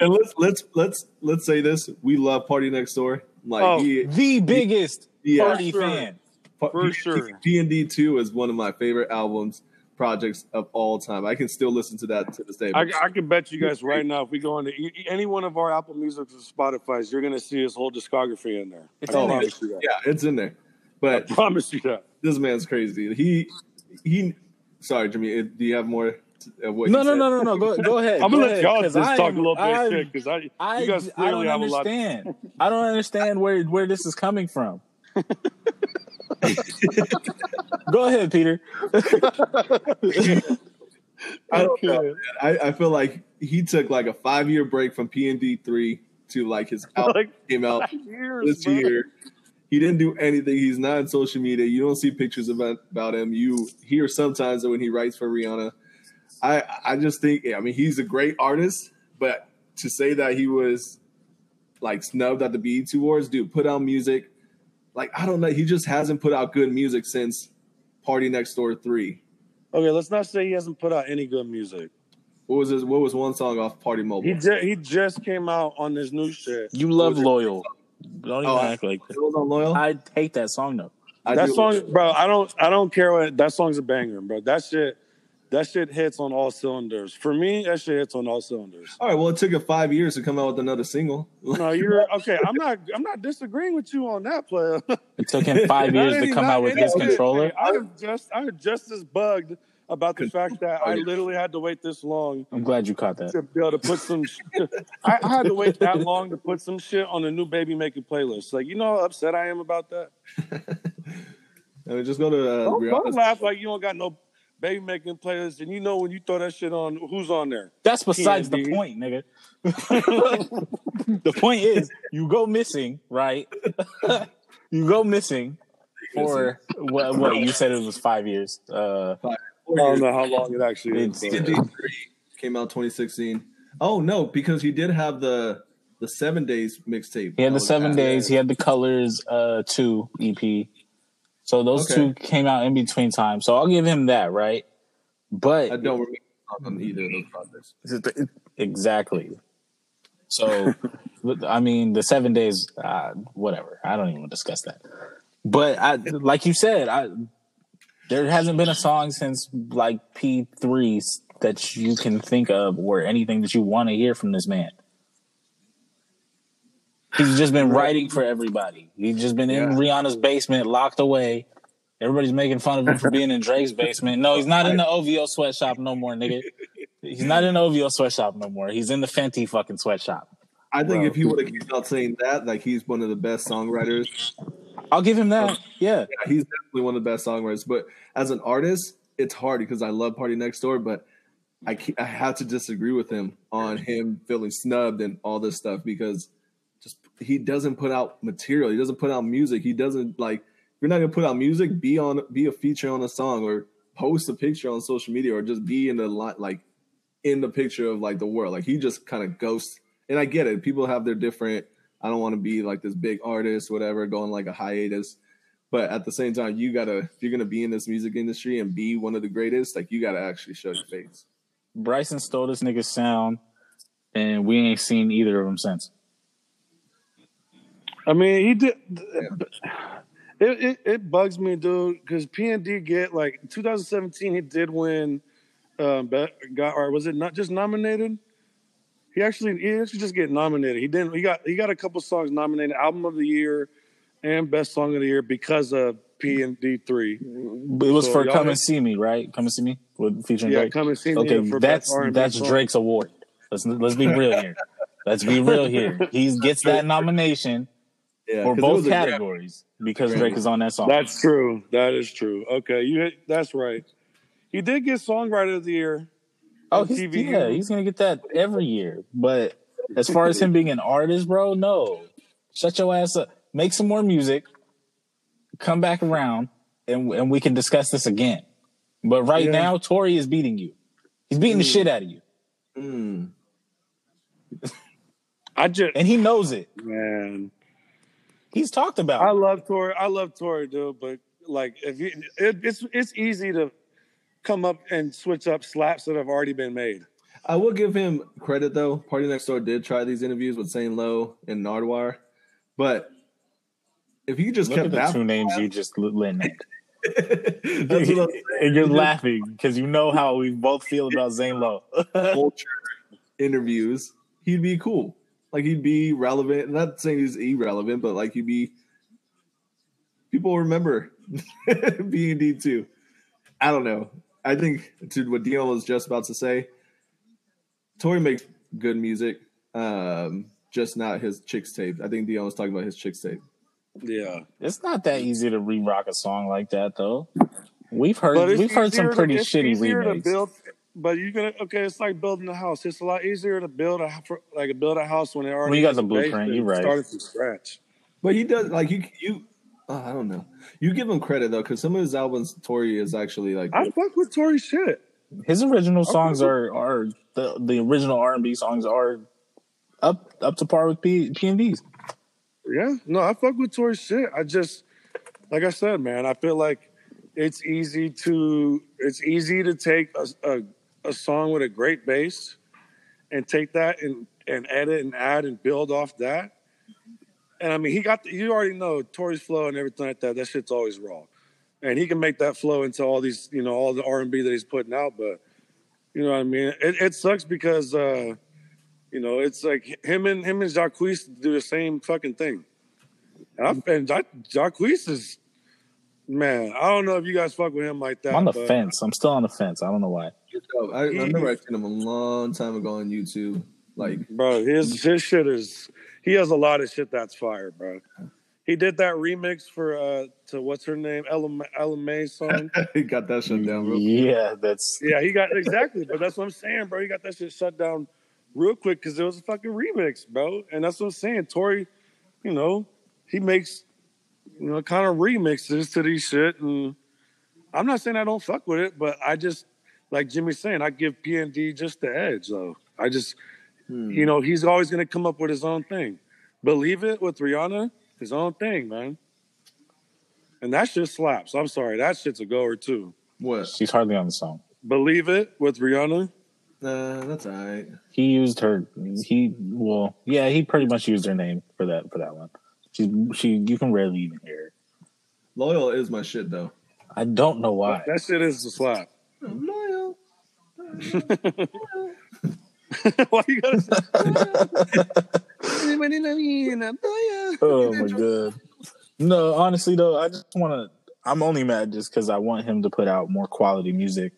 And let's let's let's let's say this: we love Party Next Door. Like Oh, he, The biggest Yeah. party sure. fan. For sure. P and D Two is one of my favorite albums. projects of all time. I can still listen to that to this day. I, I can bet you guys right now, if we go into any one of our Apple Music or Spotify's, you're gonna see his whole discography in there. It's I in there. promise you that. yeah, it's in there. I But promise you that. this man's crazy. He he. Sorry, Jimmy. uh, Do you have more of what? No, he no, said? no, no, no. Go, go ahead. I'm gonna let y'all just I talk a little bit I- of shit because I, I, you guys I clearly don't have a lot. understand. I don't understand where where this is coming from. Go ahead, Peter. I don't know. I, I feel like he took like a five year break from P and D three to like his album Like came out years, this bro. year. He didn't do anything. He's not on social media. You don't see pictures about about him. You hear sometimes that when he writes for Rihanna. I I just think I mean he's a great artist, but to say that he was like snubbed at the BET Awards, dude, put out music. Like I don't know, he just hasn't put out good music since Party Next Door three. Okay, let's not say he hasn't put out any good music. What was his? What was one song off Party Mobile? He just he just came out on this new shit. You love loyal. it? Loyal. Don't even Oh, act like It was on Loyal. I hate that song though. I that do- song, bro. I don't I don't care what that song's a banger, bro. That shit that shit hits on all cylinders. For me, that shit hits on all cylinders. All right. Well, it took him five years to come out with another single. No, you're okay. I'm not I'm not disagreeing with you on that, player. It took him five years to come not out with any his of controller. I am just I'm just as bugged about the fact that I literally had to wait this long I'm glad you caught that. to be able to put some. I, I had to wait that long to put some shit on the new baby making playlist. Like you know how upset I am about that. Mean, just go to uh, Don't, don't laugh like you don't got no baby making playlist, and you know when you throw that shit on, who's on there? That's besides the point, nigga. the point is, you go missing, right? you go missing for what? What you said it was five years. Uh, I don't know how long it actually is. It's- D3 came out 2016. Oh no, because he did have the the seven days mixtape. he had the seven bad. days. He had the colors uh, two EP. So those Okay. two came out in between time. So I'll give him that, right? But I don't remember on either of those projects. Exactly. So, I mean, the seven days, uh, whatever. I don't even want to discuss that. But I, like you said, I there hasn't been a song since like P three that you can think of or anything that you want to hear from this man. He's just been writing for everybody. He's just been in Yeah. Rihanna's basement, locked away. Everybody's making fun of him for being in Drake's basement. No, he's not in the OVO sweatshop no more, nigga. He's not in the OVO sweatshop no more. He's in the Fenty fucking sweatshop. I think Bro. if he would have came out saying that, like he's one of the best songwriters. I'll give him that. Yeah. Yeah, he's definitely one of the best songwriters. But as an artist, it's hard because I love Party Next Door, but I I have to disagree with him on him feeling snubbed and all this stuff because just he doesn't put out material. He doesn't put out music. He doesn't like. If you're not gonna put out music, be on be a feature on a song or post a picture on social media or just be in the lot like in the picture of like the world. Like he just kind of ghosts. And I get it. People have their different. I don't want to be like this big artist, whatever, going like a hiatus. But at the same time, you gotta if you're gonna be in this music industry and be one of the greatest, like you gotta actually show your face. Bryson stole this nigga's sound, and we ain't seen either of them since. I mean, he did. It, it, it bugs me, dude, because P and D get like 2017. He did win. Um, be- got or was it not just nominated? He actually he actually just get nominated. He didn't. He got he got a couple songs nominated, album of the year, and best song of the year because of P and D three. But it was So for "Come and See Me," right? "Come and See Me" with featuring Yeah, Drake. come and see me. Okay, uh, for that's that's song. Drake's award. Let's let's be real here. Let's be real here. He gets that nomination Yeah, for both categories because Drake is on that song. That's true. That is true. Okay, you hit, that's right. He did get songwriter of the year. Oh, he's, TV. yeah, he's gonna get that every year. But as far as him being an artist, bro, no. Shut your ass up. Make some more music. Come back around, and and we can discuss this again. But right Yeah. now, Tory is beating you. He's beating the shit out of you, Mm. I just and he knows it. man. He's talked about. I it. love Tory. I love Tory, dude. But like, if you, it, it's it's easy to come up and switch up slaps that have already been made. I will give him credit though. Party Next Door did try these interviews with Zane Lowe and Nardwuar, but if you just Look kept at the that, two names you just lit named. That's what and you're laughing because you know how we both feel about Zane Lowe. culture interviews, he'd be cool. Like he'd be relevant. Not saying he's irrelevant, but like he'd be. People remember B and D too. I don't know. I think to what Dion was just about to say, Tory makes good music, um, just not his Chixtape. I think Dion was talking about his Chixtape. Yeah. It's not that easy to re-rock a song like that, though. We've heard we've heard some easier to- pretty it's shitty easier to remakes. build, but you're gonna okay. It's like building a house. It's a lot easier to build a for- like build a house when it already When you got the a base blueprint, than you're right. Starting from scratch. But he does like you. You, uh, I don't know. You give him credit though, because some of his albums, Tory is actually like. I fuck with Tory shit. His original songs are are the the original R and B songs are up up to par with P P and D's. Yeah, no, I fuck with Tory shit. I just, like I said, man, I feel like it's easy to it's easy to take a, a, a song with a great bass and take that and and edit and add and build off that. And I mean, he got the, you already know Tory's flow and everything like that. That shit's always raw, and he can make that flow into all these, you know, all the R and B that he's putting out. But you know what I mean? It, it sucks because. uh you know, it's like him and him and Jacquees do the same fucking thing. And, I, and Ja- Jacquees is, man, I don't know if you guys fuck with him like that. I'm on the but fence. I'm still on the fence. I don't know why. I, I remember I seen him a long time ago on YouTube. Like Bro, his his shit is. He has a lot of shit that's fire, bro. He did that remix for uh to what's her name, Ella, Ella Mai song. he got that shut down real Yeah, that's yeah, he got exactly, but that's what I'm saying, bro. He got that shit shut down real quick because it was a fucking remix, bro. And that's what I'm saying. Tory, you know, he makes you know kind of remixes to these shit, and I'm not saying I don't fuck with it, but I just like Jimmy's saying, I give P and D just the edge, though. I just Hmm. you know he's always gonna come up with his own thing. Believe it with Rihanna, his own thing, man. And that shit slaps. I'm sorry, that shit's a goer too. What? she's hardly on the song. Believe it with Rihanna. Nah, that's all right. He used her. He well, yeah, he pretty much used her name for that for that one. She she you can rarely even hear. Her. Loyal is my shit though. I don't know why. That shit is a slap. Loyal. Why you gotta say Oh my god. No, honestly though, I just want to. I'm only mad just because I want him to put out more quality music.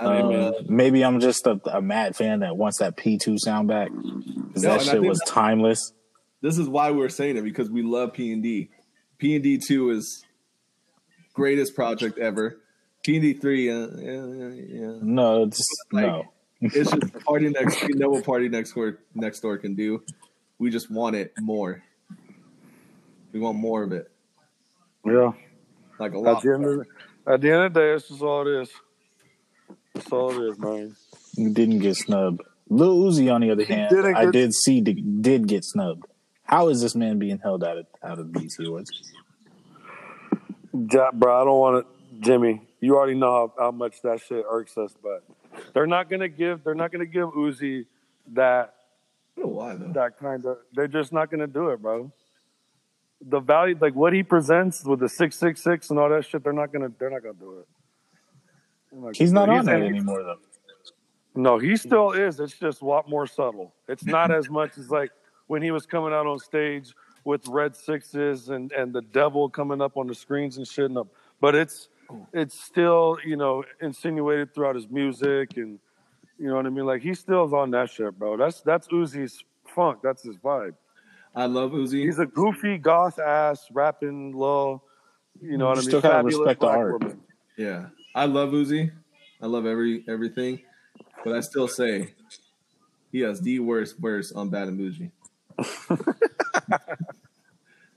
I Um, maybe I'm just a, a mad fan that wants that P2 sound back because No, that shit was that- timeless. this is why we're saying it because we love P and D. P and D two is greatest project ever. P and D three, uh, yeah, yeah, yeah. No, it's Like- no. It's just party next. We know what party next door next door can do. We just want it more. We want more of it, Yeah. like a At lot. the end of the, at the end of the day, that's just all it is. That's all it is, man. You didn't get snubbed. Lil Uzi, on the other hand, didn't I get- did see did, did get snubbed. How is this man being held out of out of BET Awards? Ja, bro, I don't want to, Jimmy. You already know how, how much that shit irks us, but they're not gonna give. They're not gonna give Uzi that I don't know why though. that kind of. They're just not gonna do it, bro. The value, like what he presents with the six six six and all that shit, they're not gonna. They're not gonna do it. They're not He's not on that anymore though. No, he still is. It's just a lot more subtle. It's not as much as like when he was coming out on stage with red sixes and and the devil coming up on the screens and shit. And up. But it's it's still you know insinuated throughout his music and you know what I mean. Like he still on that shit, bro. That's that's Uzi's funk. That's his vibe. I love Uzi. He's a goofy goth ass rapping low. You know what I mean? still kind of respect the art. woman. Yeah, I love Uzi. I love every everything, but I still say he has the worst verse on Bad and Boujee.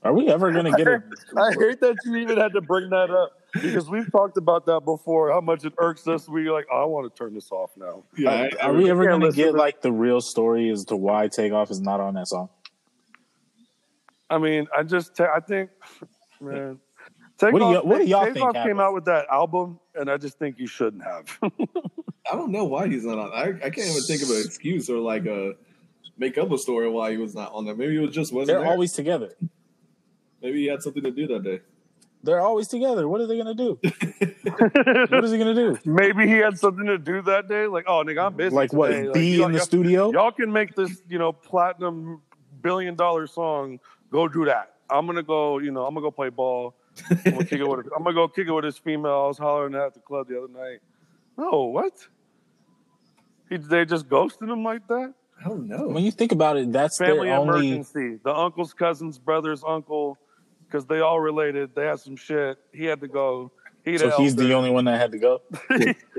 Are we ever gonna get it? I hate that you even had to bring that up because we've talked about that before. How much it irks us. We like, oh, I want to turn this off now. Yeah, Are, are we ever gonna get to- like the real story as to why Takeoff is not on that song? I mean, I just, ta- I think, man. What do Takeoff- what do y'all Takeoff think came out with that album, and I just think you shouldn't have. I don't know why he's not on. I, I can't even think of an excuse or like a make up a story why he was not on there. Maybe it was just wasn't They're there. always together. Maybe he had something to do that day. They're always together. What are they gonna do? what is he gonna do? Maybe he had something to do that day. Like, oh, nigga, I'm busy. Like what? today. Like, Be y'all- in the y'all- studio? Y'all can make this, you know, platinum billion dollar song. Go do that. I'm gonna go. You know, I'm gonna go play ball. I'm gonna kick it with. I'm gonna go kick it with his female. I was hollering at the club the other night. No, what? He, they just ghosted him like that. I don't know. When you think about it, that's Family their only. emergency. The uncle's cousins, brothers, uncle, because they all related. They had some shit. He had to go. He So he's the only one that had to go.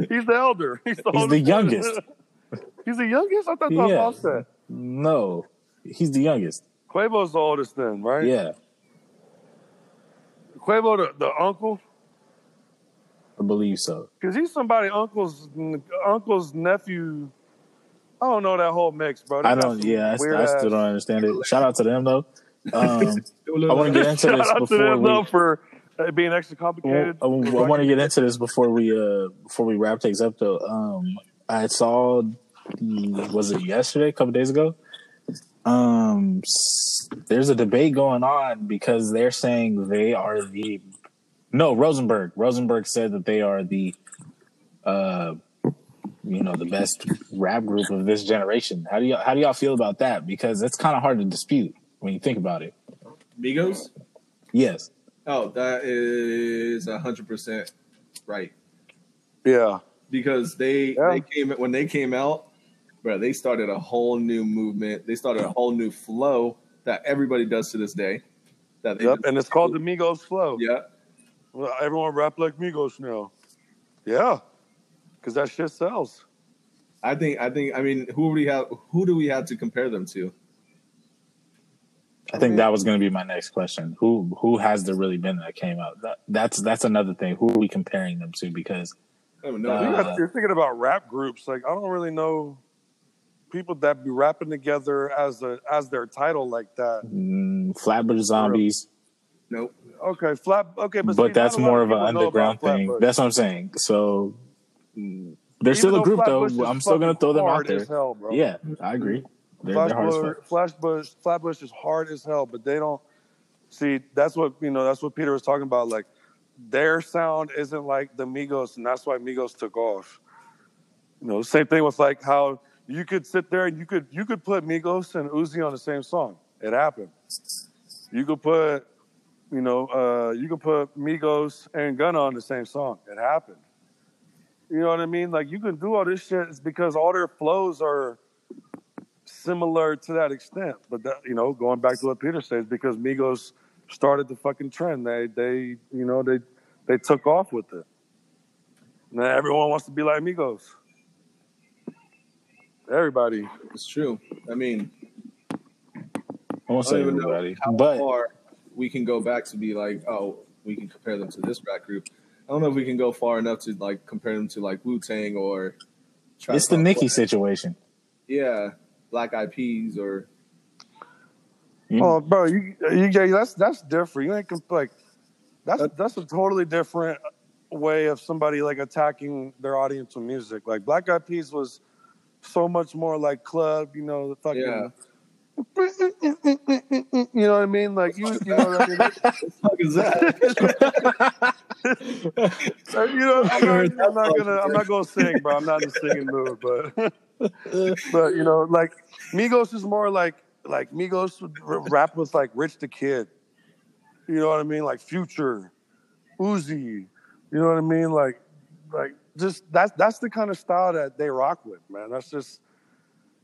he's the elder. He's the, He's the youngest. he's the youngest. I thought that was Yeah. No, he's the youngest. Quavo's the oldest then, right? Yeah, Quavo, the, the uncle, I believe so. because he's somebody uncle's uncle's nephew. I don't know that whole mix, bro. I don't. Yeah, I, I still don't understand it. Shout out to them though. Um, I want to get into this before them we. though for uh, being extra complicated. I, want to get into this before we uh before we wrap things up though. Um, I saw was it yesterday, a couple days ago. Um, there's a debate going on because they're saying they are the no Rosenberg. Rosenberg said that they are the uh you know the best rap group of this generation. How do y'all how do y'all feel about that? Because it's kind of hard to dispute when you think about it. Migos? Yes. Oh, that is hundred percent right. Yeah, Because they Yeah. they came when they came out, bro. They started a whole new movement. They started a whole new flow that everybody does to this day. That yep. And it's called the Migos Flow. yeah. Well, everyone rap like Migos now. Yeah, because that shit sells. I think I think I mean who do we have who do we have to compare them to? I think that was going to be my next question. Who who has there really been that came out? That, that's that's another thing. Who are we comparing them to? Because I don't know. Uh, you're thinking about rap groups. Like I don't really know people that be rapping together as a as their title like that. mm, Flatbush Zombies, nope. Okay, flat. Okay, but, but, see, that's not a lot more of an underground thing. Flatbush. That's what I'm saying. So mm, they're Even still a group though. Flatbush I'm still going to throw them out there. hell. Yeah, I agree. They're, they're Flashbush, Flatbush is hard as hell, but they don't see. That's what you know. That's what Peter was talking about. Like their sound isn't like the Migos, and that's why Migos took off. You know, same thing with like how you could sit there and you could you could put Migos and Uzi on the same song. It happened. You could put, you know, uh, you could put Migos and Gunna on the same song. It happened. You know what I mean? Like you can do all this shit. It's because all their flows are similar to that extent. But that, you know, going back to what Peter says, because Migos started the fucking trend. They they you know they they took off with it. Now everyone wants to be like Migos. Everybody. It's true. I mean, I won't say don't even know everybody, how but far we can go back to be like, oh, we can compare them to this rap group. I don't know if we can go far enough to like compare them to like Wu Tang or. Trap it's the House Nicki situation. Yeah, Black Eyed Peas or You- Oh, bro, you, you yeah, that's that's different. You ain't comp- like that's that's a totally different way of somebody like attacking their audience with music. Like Black Eyed Peas was so much more like club, you know, the fucking. Yeah. You know what I mean? Like you, you know what I mean? what the fuck is that? Uh, you know, I'm not, I'm not gonna, I'm not gonna sing, bro. I'm not in the singing mood, but, but you know, like Migos is more like, like Migos would rap with like Rich the Kid. You know what I mean? Like Future, Uzi. You know what I mean? Like, like just that's that's the kind of style that they rock with, man. That's just,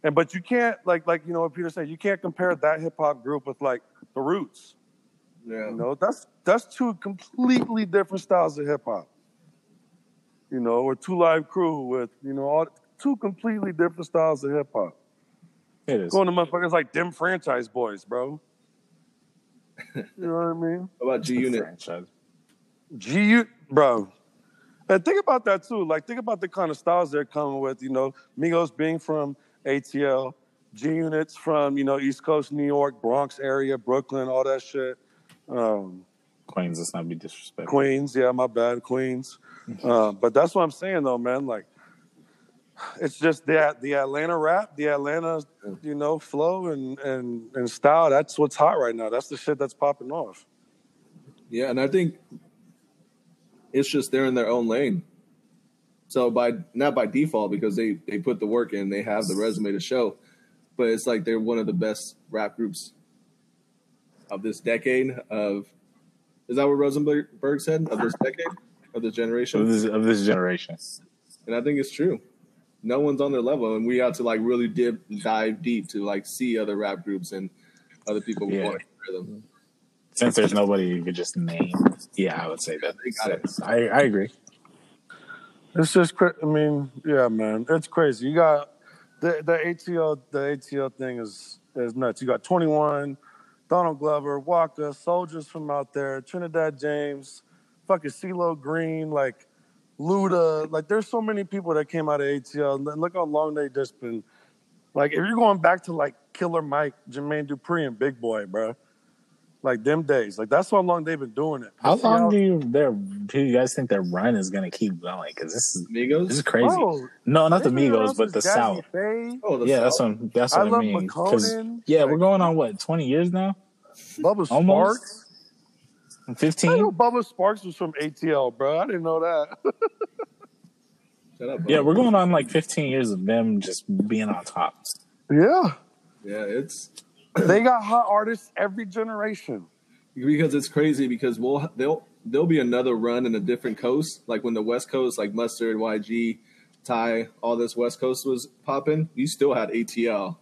and but you can't like like you know what Peter said. You can't compare that hip hop group with like the Roots. yeah, You know, that's that's two completely different styles of hip hop. You know, or two live crew with, you know, all two completely different styles of hip hop. it is. Going to motherfuckers like them franchise boys, bro. You know what I mean? What about G Unit? G Unit, bro. And think about that too. Like think about the kind of styles they're coming with, you know, Migos being from ATL, G units from, you know, East Coast, New York, Bronx area, Brooklyn, all that shit. Um, Queens, let's not be disrespectful. Queens, yeah, my bad, Queens. Uh, but that's what I'm saying though, man. Like, it's just the the Atlanta rap, the Atlanta, you know, flow and and and style. That's what's hot right now. That's the shit that's popping off. Yeah, and I think It's just they're in their own lane. So by not by default because they they put the work in, they have the resume to show, but it's like they're one of the best rap groups of this decade. Of is that what Rosenberg said of this decade of this generation of this, of this generation? And I think it's true. No one's on their level, and we have to like really dip dive deep to like see other rap groups and other people Yeah. want to hear them. Since there's nobody you could just name, yeah, I would say that. They got it. I, I agree. It's just, cra- I mean, yeah, man, it's crazy. You got the the ATL, the ATL thing is is nuts. You got 21, Donald Glover, Waka, soldiers from out there, Trinidad James, fucking CeeLo Green, like Luda. Like, there's so many people that came out of ATL. Look how long they just been. Like, if you're going back to like Killer Mike, Jermaine Dupri, and Big Boi, bro, like them days, like that's how long they've been doing it. How long do you? Do you guys think their run is gonna keep going? Because this is Migos. This is crazy. Bro, no, not the Migos, but the South. Bay. Oh, the yeah, South. that's what that's what I, I mean. Because yeah, like, we're going on what twenty years now. Bubba Sparxxx. 15? I know Bubba Sparxxx was from ATL, bro. I didn't know that. up, yeah, we're going on like 15 years of them just being on top. Yeah. Yeah, it's. they got hot artists every generation. Because it's crazy because we'll they'll there'll be another run in a different coast. Like when the West Coast, like Mustard, YG, Ty, all this West Coast was popping, you still had ATL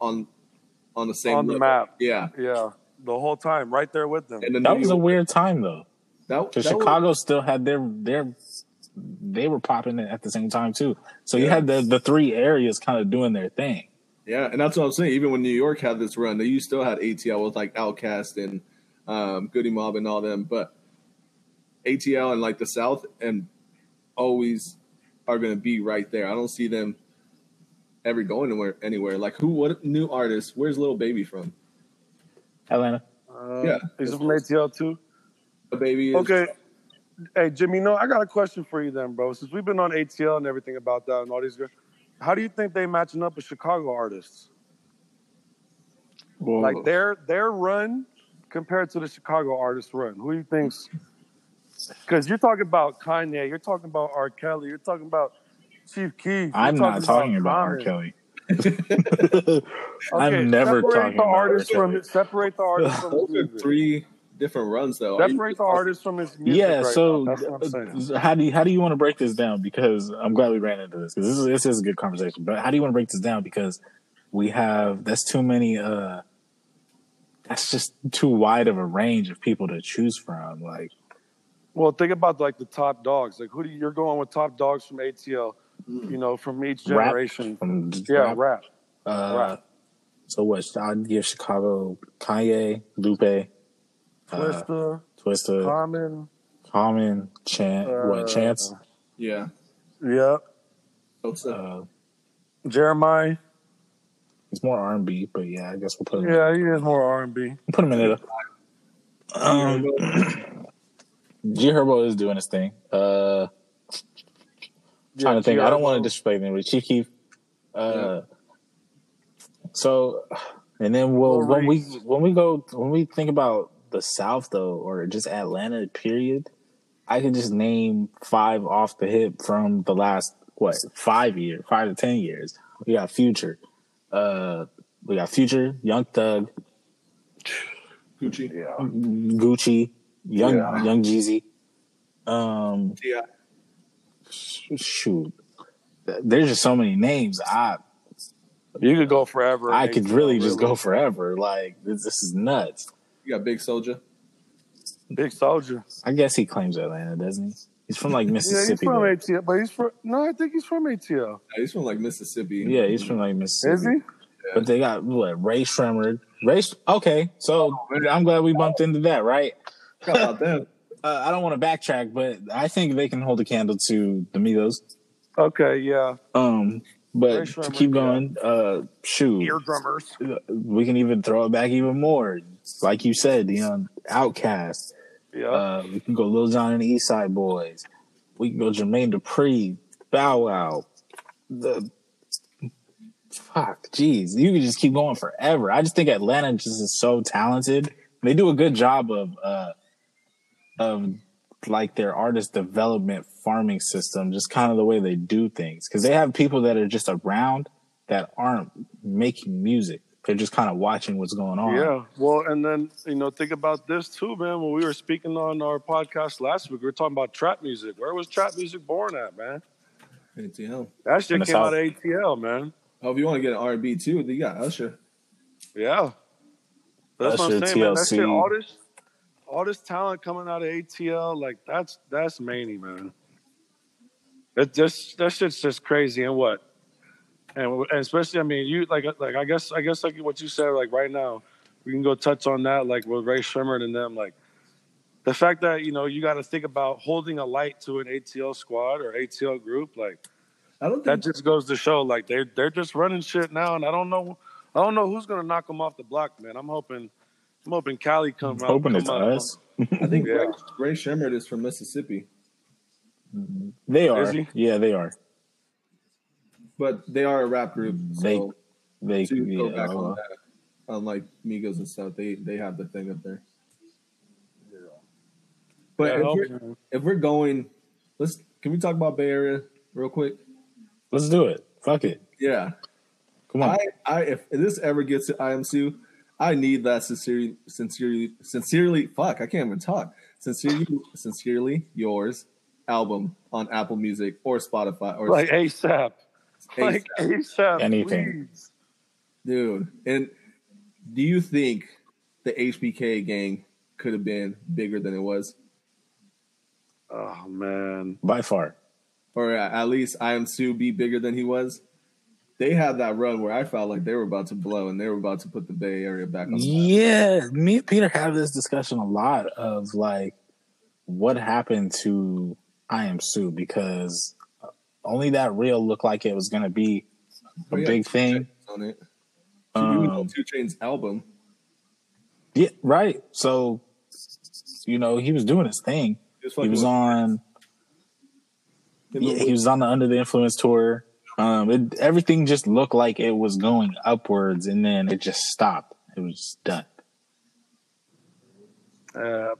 on on the same on the map. Yeah, yeah the whole time, right there with them. and then That New was a weird time though, because that was- Chicago still had their their they were popping it at the same time too. So you had the the three areas kind of doing their thing. Yeah, and that's what I'm saying. Even when New York had this run, they you still had ATL with like Outkast and um, Goodie Mob and all them, but ATL and like the South and always are going to be right there. I don't see them ever going anywhere. Anywhere like who? What new artist? Where's Little Baby from? Atlanta. Uh, Yeah. is it from ATL too? The baby. Is, Okay. Hey Jimmy, no, I got a question for you then, bro. Since we've been on ATL and everything about that and all these guys, how do you think they matching up with Chicago artists? Well, Like their their run compared to the Chicago artist run. Who do you think's? Because you're talking about Kanye, you're talking about R. Kelly, you're talking about Chief Keef. I'm you're not talking about R. Kelly. Okay, I'm never talking the about artist R. from Kelly. it. Separate the artist from his those are music. three different runs though. Are you- Separate the artist from his music. Yeah. right so that's what I'm saying. uh, how do you, how do you want to break this down? Because I'm glad we ran into this because this is this is a good conversation. But how do you want to break this down? Because we have that's too many. uh That's just too wide of a range of people to choose from. Like Well, think about like the top dogs. Like who do you, you're going with top dogs from ATL? You know, from each Rap. generation. from Yeah, rap. rap. Uh, Rap. So what? I'd give Chicago Kanye, Lupe, uh, Twista, Twista, Common. Common, Chance. Uh, what? Chance. yeah. Yeah, Hope so. Uh, Jeremiah. he's more R and B, but yeah, I guess we'll put him. Yeah, he is more R and B. Put him in it. Um, G Herbo is doing his thing. Uh, trying to think. I don't want to disrespect anybody. Chief Keef. Uh, so, and then we'll when we when we go when we think about the South though, or just Atlanta period, I can just name five off the hip from the last what five years, five to ten years. We got Future. Uh, we got Future, Young Thug, Gucci. Yeah. Gucci, Young Yeah. Young Jeezy. Um, Yeah. Shoot, there's just so many names. I You could go forever. I could really just go forever. Like this, this is nuts. You got Big Soldier. Big Soldier. I guess he claims Atlanta, doesn't he? He's from like Mississippi. Yeah, he's Mississippi. from. ATL, but he's from. No, I think he's from ATL. He's from like Mississippi. Yeah, he's from like Mississippi. Is he? But they got what Rae Sremmurd. Ray. Okay, so oh, I'm glad we bumped into that, right? How about that? Uh, I don't want to backtrack, but I think they can hold a candle to the Migos. Okay, yeah. Um, Ray but to keep going, uh, shoot, EarDrummers. we can even throw it back even more. Like you said, you know, Outkast. Yeah. Uh, we can go Lil Jon and the East Side Boyz. We can go Jermaine Dupri, Bow Wow. The fuck, jeez, you can just keep going forever. I just think Atlanta just is so talented. They do a good job of uh, of like their artist development farming system, just kind of the way they do things. Cause they have people that are just around that aren't making music. They're just kind of watching what's going on. Yeah. Well, and then, you know, think about this too, man. When we were speaking on our podcast last week, we were talking about trap music. Where was trap music born at, man? ATL. That shit came South. out of ATL, man. Oh, if you want to get an R&B too, you got Usher. Yeah. That's what I'm Usher, saying, man. That TLC. shit, all this, all this talent coming out of ATL, like that's that's many, man. It just that shit's just crazy. And what? And, and especially, I mean, you like like I guess I guess like what you said, like right now, we can go touch on that, like with Rae Sremmurd and them, like the fact that you know you got to think about holding a light to an ATL squad or ATL group, like I don't that just goes to show like they're they're just running shit now, and I don't know I don't know who's gonna knock them off the block, man. I'm hoping I'm hoping Cali come I'm hoping come it's us. I think Yeah. Ray, Rae Sremmurd is from Mississippi, They are. Is he? Yeah, they are. but they are a rap group. They- So They to go back well, on that, unlike Migos and stuff, they they have the thing up there. But Yeah, if, we're, if we're going, let's can we talk about Bay Area real quick? let's do it. Fuck it. Yeah, Come on. I, I if this ever gets to Iamsu!, I need that sincerely, sincerely, sincerely. Fuck, I can't even talk. Sincerely, sincerely yours album on Apple Music or Spotify or like ASAP, like ASAP. ASAP, Anything. please. dude. And do you think the HBK gang could have been bigger than it was, Oh man, By far. or at least Iamsu! be bigger than he was? They had that run where I felt like they were about to blow and they were about to put the Bay Area back on. Yeah, me and Peter have this discussion a lot of like what happened to Iamsu! because only that reel looked like it was going to be a We had big thing. On it. you know, Um, 2 Chainz album. yeah, right. So, you know, he was doing his thing. Just He was on. Yeah, he was on the Under the Influence tour. Um, it, everything just looked like it was going upwards, and then it just stopped. It was done. uh,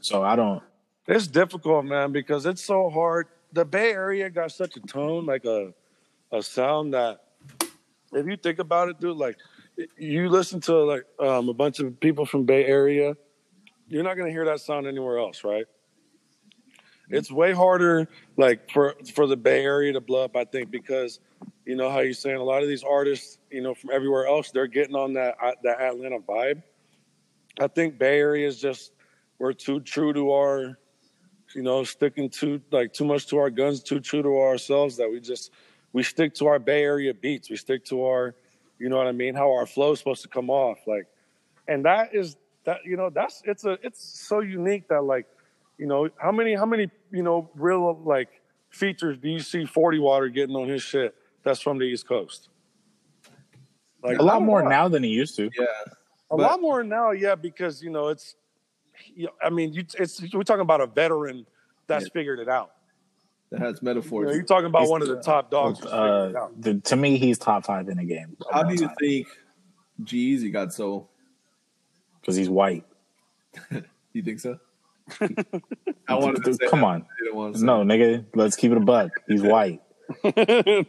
So I don't. it's difficult, man, because it's so hard. The Bay Area got such a tone, like a a sound that if you think about it, dude, like you listen to like um, a bunch of people from Bay Area, you're not gonna hear that sound anywhere else, right? It's way harder, like for for the Bay Area to blow up, I think, because you know how you're saying a lot of these artists, you know, from everywhere else, they're getting on that uh, that Atlanta vibe. I think Bay Area is just we're too true to our, you know, sticking to like too much to our guns, too true to ourselves that we just we stick to our Bay Area beats. We stick to our, you know what I mean, how our flow is supposed to come off, like, and that is that you know that's it's a it's so unique that like, you know, how many how many you know real like features do you see Forty Water getting on his shit? That's from the East Coast. Like A lot not more now than he used to. yeah, a But- lot more now, yeah, because you know it's. I mean, you, it's we're talking about a veteran that's Yeah. figured it out. that has You metaphors. know, you're talking about He's- one of the top dogs. who's figured it Uh, the, to me, he's top five in the game. How do you think G-Eazy got so? Because he's white. You think so? I wanted to say Come that, on. but I didn't want to say No, nigga, let's keep it a buck. He's white.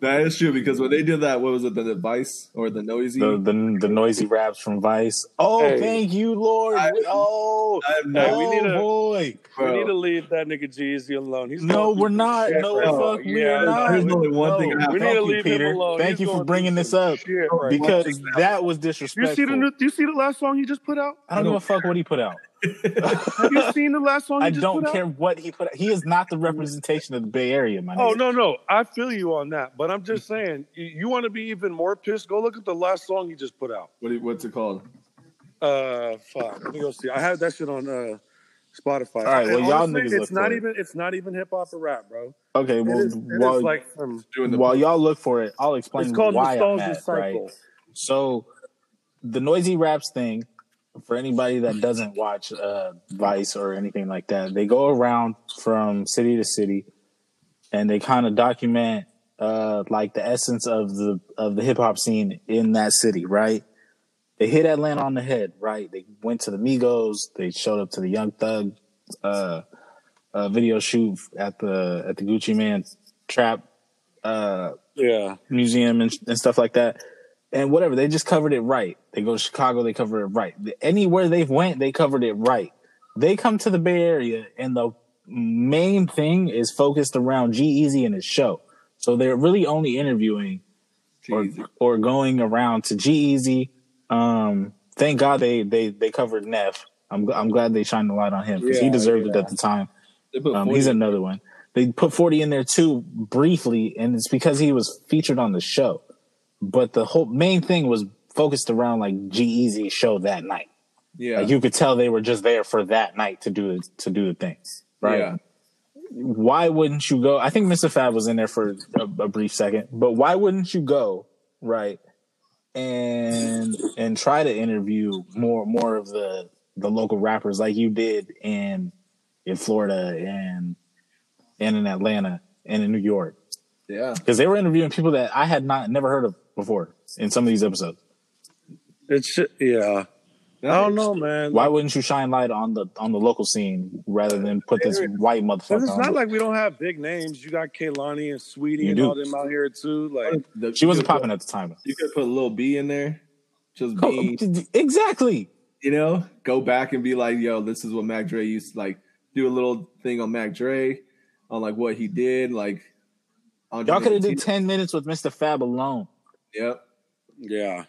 That is true because when they did that, what was it, the Vice or the Noisey? The the, the Noisey raps from Vice. Oh, Hey. thank you, Lord. I- oh, I have oh we need a- boy. we need to leave that nigga Jeezy alone. He's No, we're not. some No, shit the right fuck now. we Yeah, are not. There's only one No. thing I have We need Thank to you, leave Peter. him alone. Thank He's you for bringing this up shit because now. that was you disrespectful. see the new, you see the last song he just put out? I don't give a fuck what he put out. Have you seen the last song he I just don't put care out? what he put out. He is not the representation of the Bay Area, my nigga. Oh no, no, I feel you on that, but I'm just saying, you, you want to be even more pissed? Go look at the last song he just put out. What, do you- what's it called? Uh, fuck. Let me go see. I have that shit on uh Spotify. All right, well, And y'all honestly, niggas look it's not for it. even it's not even hip hop or rap, bro. Okay, well, is, it while, is like some. Doing the while y'all look for it, I'll explain It's called why I'm Nostalgia mad, Cycle. right? So, the Noisey raps thing, for anybody that doesn't watch uh, Vice or anything like that, they go around from city to city, and they kind of document uh, like the essence of the of the hip hop scene in that city, right? They hit Atlanta on the head, right? They went to the Migos, they showed up to the Young Thug uh, uh, video shoot at the at the Gucci Mane trap uh, Yeah. museum and, and stuff like that. And whatever, they just covered it right. They go to Chicago, they cover it right. Anywhere they've went, they covered it right. They come to the Bay Area, and the main thing is focused around G-Eazy and his show. So they're really only interviewing or, or going around to G-Eazy. Um, thank God they they they covered Neff. I'm I'm glad they shined the light on him because he Yeah, deserved it at the time. Um, he's another one. They put 40 in there too briefly, and it's because he was featured on the show. But the whole main thing was focused around like G show that night. yeah. Like you could tell they were just there for that night to do it to do the thing, right? Yeah. Why wouldn't you go? I think Mr. Fab was in there for a, a brief second, but why wouldn't you go right and and try to interview more more of the the local rappers like you did in in Florida and and in Atlanta and in New York Yeah. because they were interviewing people that I had not never heard of before in some of these episodes. It's yeah. I don't know, man. Why wouldn't you shine light on the on the local scene rather than put this white Because motherfucker it's on? not like we don't have big names. You got Kehlani and Saweetie You and do. all them out here too. Like The- she wasn't could popping at the time. You could put a Lil B in there. Just Oh, B. exactly. you know, go back and be like, yo, this is what Mac Dre used to like do a little thing on Mac Dre on like what he did. Like, Andre Y'all could have did ten minutes with Mr. Fab alone. Yep. yeah.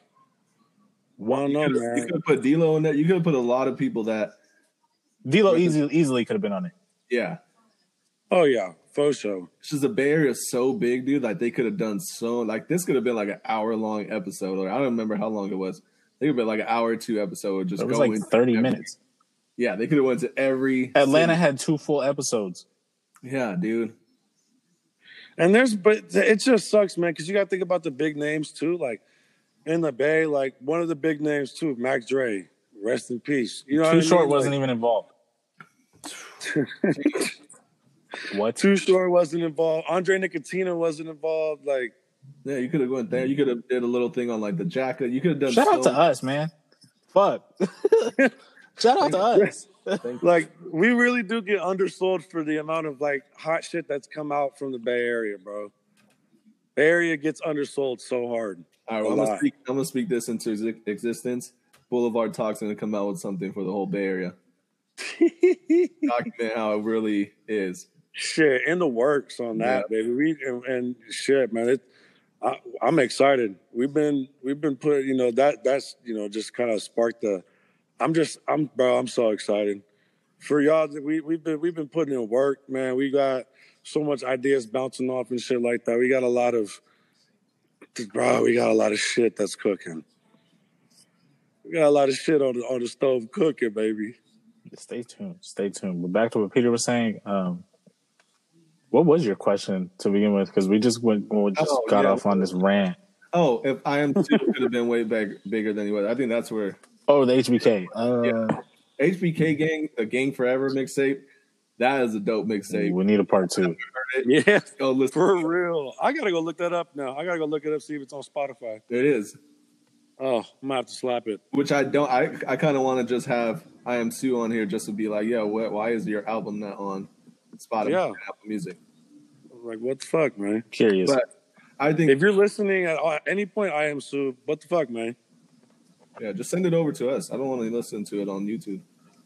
Well, You could man. have put D'Lo in that. You could have put a lot of people that, D'Lo easily easily could have been on it. yeah. Oh yeah, for sure. It's just the Bay Area is so big, dude. Like they could have done so. Like this could have been like an hour long episode, or I don't remember how long it was. They could have been like an hour or two episode. Just It was like thirty every- minutes. Yeah, they could have went to every Atlanta city. had two full episodes. Yeah, dude. And there's, but it just sucks, man, because you got to think about the big names too. Like in the Bay, like one of the big names too, Mac Dre. Rest in peace. You know, Too what I short mean? wasn't even involved. What? Too short wasn't involved. Andre Nickatina wasn't involved. Like Yeah, you could have went there. You could have did a little thing on like the jacket. You could have done. Shout out to us, man. Fuck. Shout out to us. Like we really do get undersold for the amount of like hot shit that's come out from the Bay Area, bro. Bay Area gets undersold so hard. All right, well, A I'm gonna speak. I'm gonna speak this into existence. Boulevard Talk's gonna come out with something for the whole Bay Area. Document how it really is. shit in the works on that, baby. We and, and shit, man. It, I, I'm excited. We've been we've been put. You know that that's you know just kind of sparked the. I'm just I'm bro. I'm so excited for y'all. We we've been we've been putting in work, man. We got so much ideas bouncing off and shit like that. We got a lot of, bro. We got a lot of shit that's cooking. We got a lot of shit on the on the stove cooking, baby. Stay tuned. Stay tuned. But back to what Peter was saying. Um, what was your question to begin with? Because we just went, we just Oh, got yeah. off on this rant. Oh, if Iamsu could have been way big, bigger than he was. I think that's where Oh, the HBK. Uh, HBK Gang, the Gang Forever mixtape. That is a dope mixtape. we need a part two. Yeah, Go listen. for real. I gotta go look that up now. I gotta go look it up see if it's on Spotify. It is. Oh, I'm gonna have to slap it. Which I don't. I I kind of want to just have Iamsu on here just to be like, yo, what, why is your album not on Spotify, Yeah. and Apple Music? Like, what the fuck, man? Curious. But I think If you're listening at at any point, Iamsu. What the fuck, man? Yeah, just send it over to us. I don't want to listen to it on YouTube.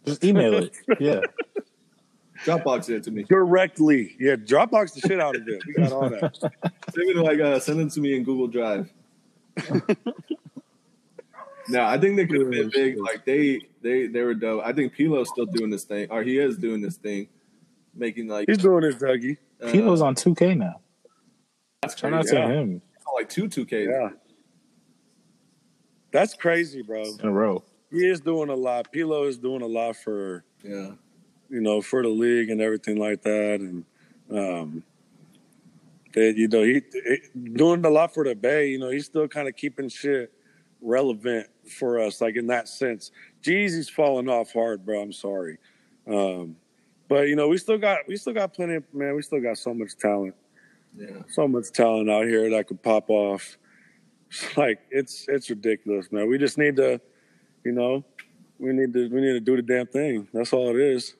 just email it. Yeah. Dropbox it to me. Directly, yeah. Dropbox the shit out of it. We got all that. Send it like uh, send it to me in Google Drive. no, I think they could have been big. Like they they they were dope. I think P-Lo's still doing this thing, or he is doing this thing, making like He's doing his Dougie. uh, P-Lo's on 2K now. that's Shout out crazy. to Yeah. him like two two K. Yeah, that's crazy, bro. in a row. He is doing a lot. P-Lo is doing a lot for Yeah, you know, for the league and everything like that. And, um, that, you know, he, he doing a lot for the Bay, you know, he's still kind of keeping shit relevant for us, like in that sense. G-Eazy's falling off hard, bro. I'm sorry. Um, but you know, we still got, we still got plenty of, man, we still got so much talent, yeah. so much talent out here that could pop off. It's like, it's, it's ridiculous, man. We just need to, you know, we need to, we need to do the damn thing. That's all it is.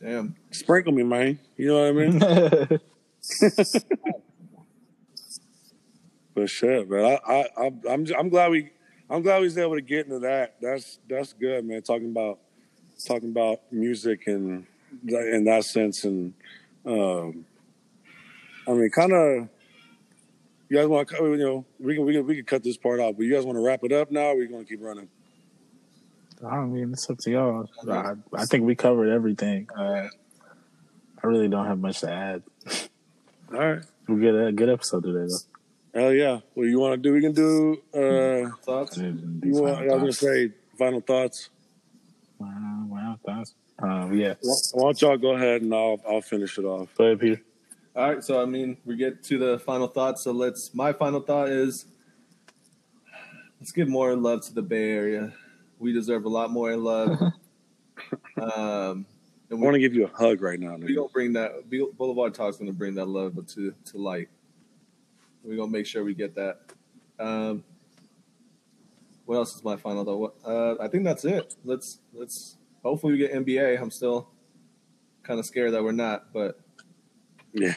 Damn. Sprinkle me, man. You know what I mean? But shit, man. I, I, I I'm, I'm glad we, I'm glad we was able to get into that. That's, that's good, man. Talking about, talking about music and in that sense, and um, I mean, kind of. You guys want to, you know, we can we can we can cut this part off, but you guys want to wrap it up now? Or are we going to keep running? I don't mean, it's up to y'all. I, I think we covered everything. Uh, I really don't have much to add. All right. We get a good episode today, though. Hell yeah. What you want to do? We can do. uh Thoughts? you want, I was gonna say final thoughts. Wow, wow, thoughts. Um, yeah. Why don't y'all go ahead and I'll I'll finish it off. Go ahead, Peter. All right, so I mean, we get to the final thought. So let's. My final thought is, let's give more love to the Bay Area. We deserve a lot more love. um, I and want to give you a hug right now. we nigga. gonna bring that. Boulevard Talk's gonna bring that love to to light. We're gonna make sure we get that. Um, what else is my final thought? Uh, I think that's it. Let's let's. Hopefully, we get NBA. I'm still kind of scared that we're not, but Yeah.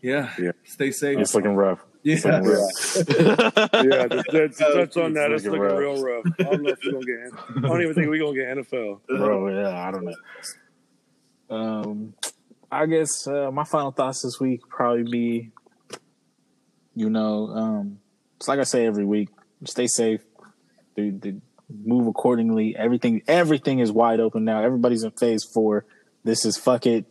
yeah, Yeah. Stay safe. It's looking rough. It's Yeah. looking rough. yeah, to, to, to touch on that, it's Looking looking real rough. I don't know if we're gonna get. I don't even think we're gonna get NFL. Bro, yeah, I don't know. Um, I guess uh, my final thoughts this week probably be, you know, um, it's like I say every week: stay safe, do, do, move accordingly. Everything, everything is wide open now. Everybody's in phase four. This is fuck it.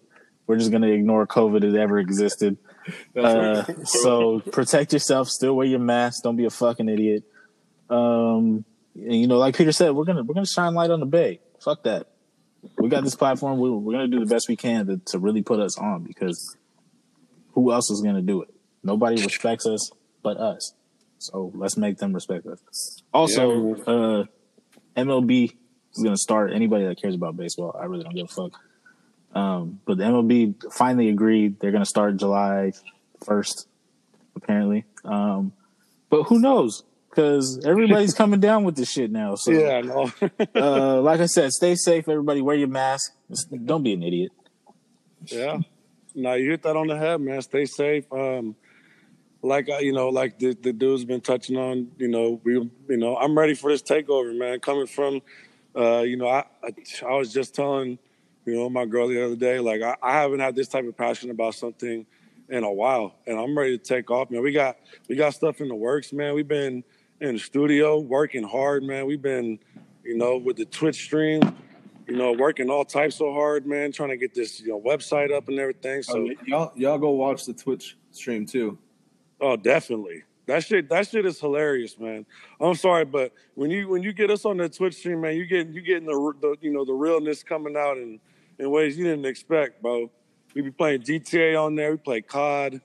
We're just gonna ignore COVID as ever existed. Uh, so protect yourself. Still wear your mask. Don't be a fucking idiot. Um, and, you know, like Peter said, we're gonna we're gonna shine light on the bay. Fuck that. We got this platform. We, we're gonna do the best we can to, to really put us on because who else is gonna do it? Nobody respects us but us. So let's make them respect us. Also, uh, MLB is gonna start. Anybody that cares about baseball, I really don't give a fuck. Um, but the MLB finally agreed they're going to start July 1st, apparently. Um, but who knows? Because everybody's coming down with this shit now. So, Yeah, no. uh, like I said, stay safe, everybody. Wear your mask. Don't be an idiot. Yeah. No, you hit that on the head, man. Stay safe. Um, like you know, like the, the dude's been touching on, you know, we, you know, I'm ready for this takeover, man. Coming from, uh, you know, I, I, I was just telling, you know, my girl the other day, like I, I haven't had this type of passion about something in a while, and I'm ready to take off, man. We got we got stuff in the works, man. We've been in the studio working hard, man. We've been, you know, with the Twitch stream, you know, working all types so hard, man, trying to get this, you know, website up and everything. So. Oh, y'all, y'all go watch the Twitch stream too. Oh, definitely. That shit, that shit is hilarious, man. I'm sorry, but when you when you get us on the Twitch stream, man, you get you getting the, the you know the realness coming out in in ways you didn't expect, bro. We be playing GTA on there. We play COD.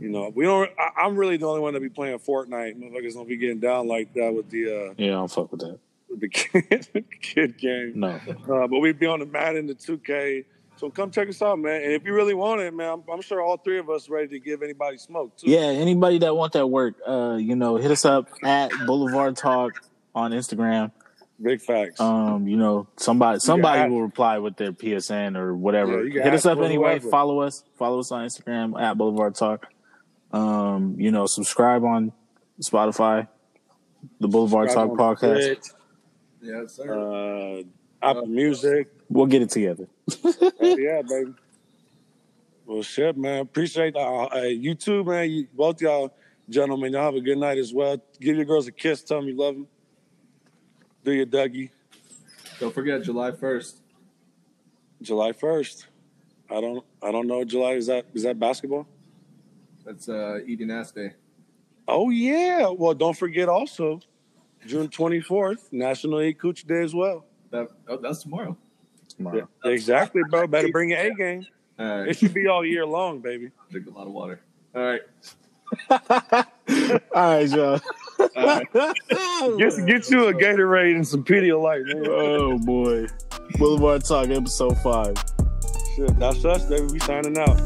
You know, we don't. I, I'm really the only one that be playing Fortnite. Motherfuckers don't be getting down like that with the uh Yeah, I don't fuck with that. with the kid, kid game. No. Uh, but we'd be on the Madden, the 2K. So come check us out, man. And if you really want it, man, I'm, I'm sure all three of us ready to give anybody smoke too. Yeah, anybody that want that work, uh, you know, hit us up at Boulevard Talk on Instagram. Big facts. Um, you know, somebody somebody add- will reply with their PSN or whatever. Yeah, Hit us up anyway. whoever. Follow us. Follow us on Instagram at Boulevard Talk. Um, you know, subscribe on Spotify, the Boulevard Talk podcast. Twitch, Yes, sir. uh, Apple Music. We'll get it together. yeah, baby. Well, shit, man. Appreciate uh, uh, you too, man. You, both y'all gentlemen, y'all have a good night as well. Give your girls a kiss. Tell them you love them. Do your Dougie. Don't forget July first. July first. I don't. I don't know. July is that? Is that basketball? That's uh, eating ass day. Oh yeah. Well, don't forget also, June twenty fourth, National Eat Coochie Day as well. That oh, that's tomorrow. Tomorrow. exactly, bro. Better bring your A game. All It should be all year long, baby. drink a lot of water. All right. All right, y'all. All right. Get get you a Gatorade and some Pedialyte, man. oh boy. Boulevard Talk episode five. Shit, that's us, baby. We signing out.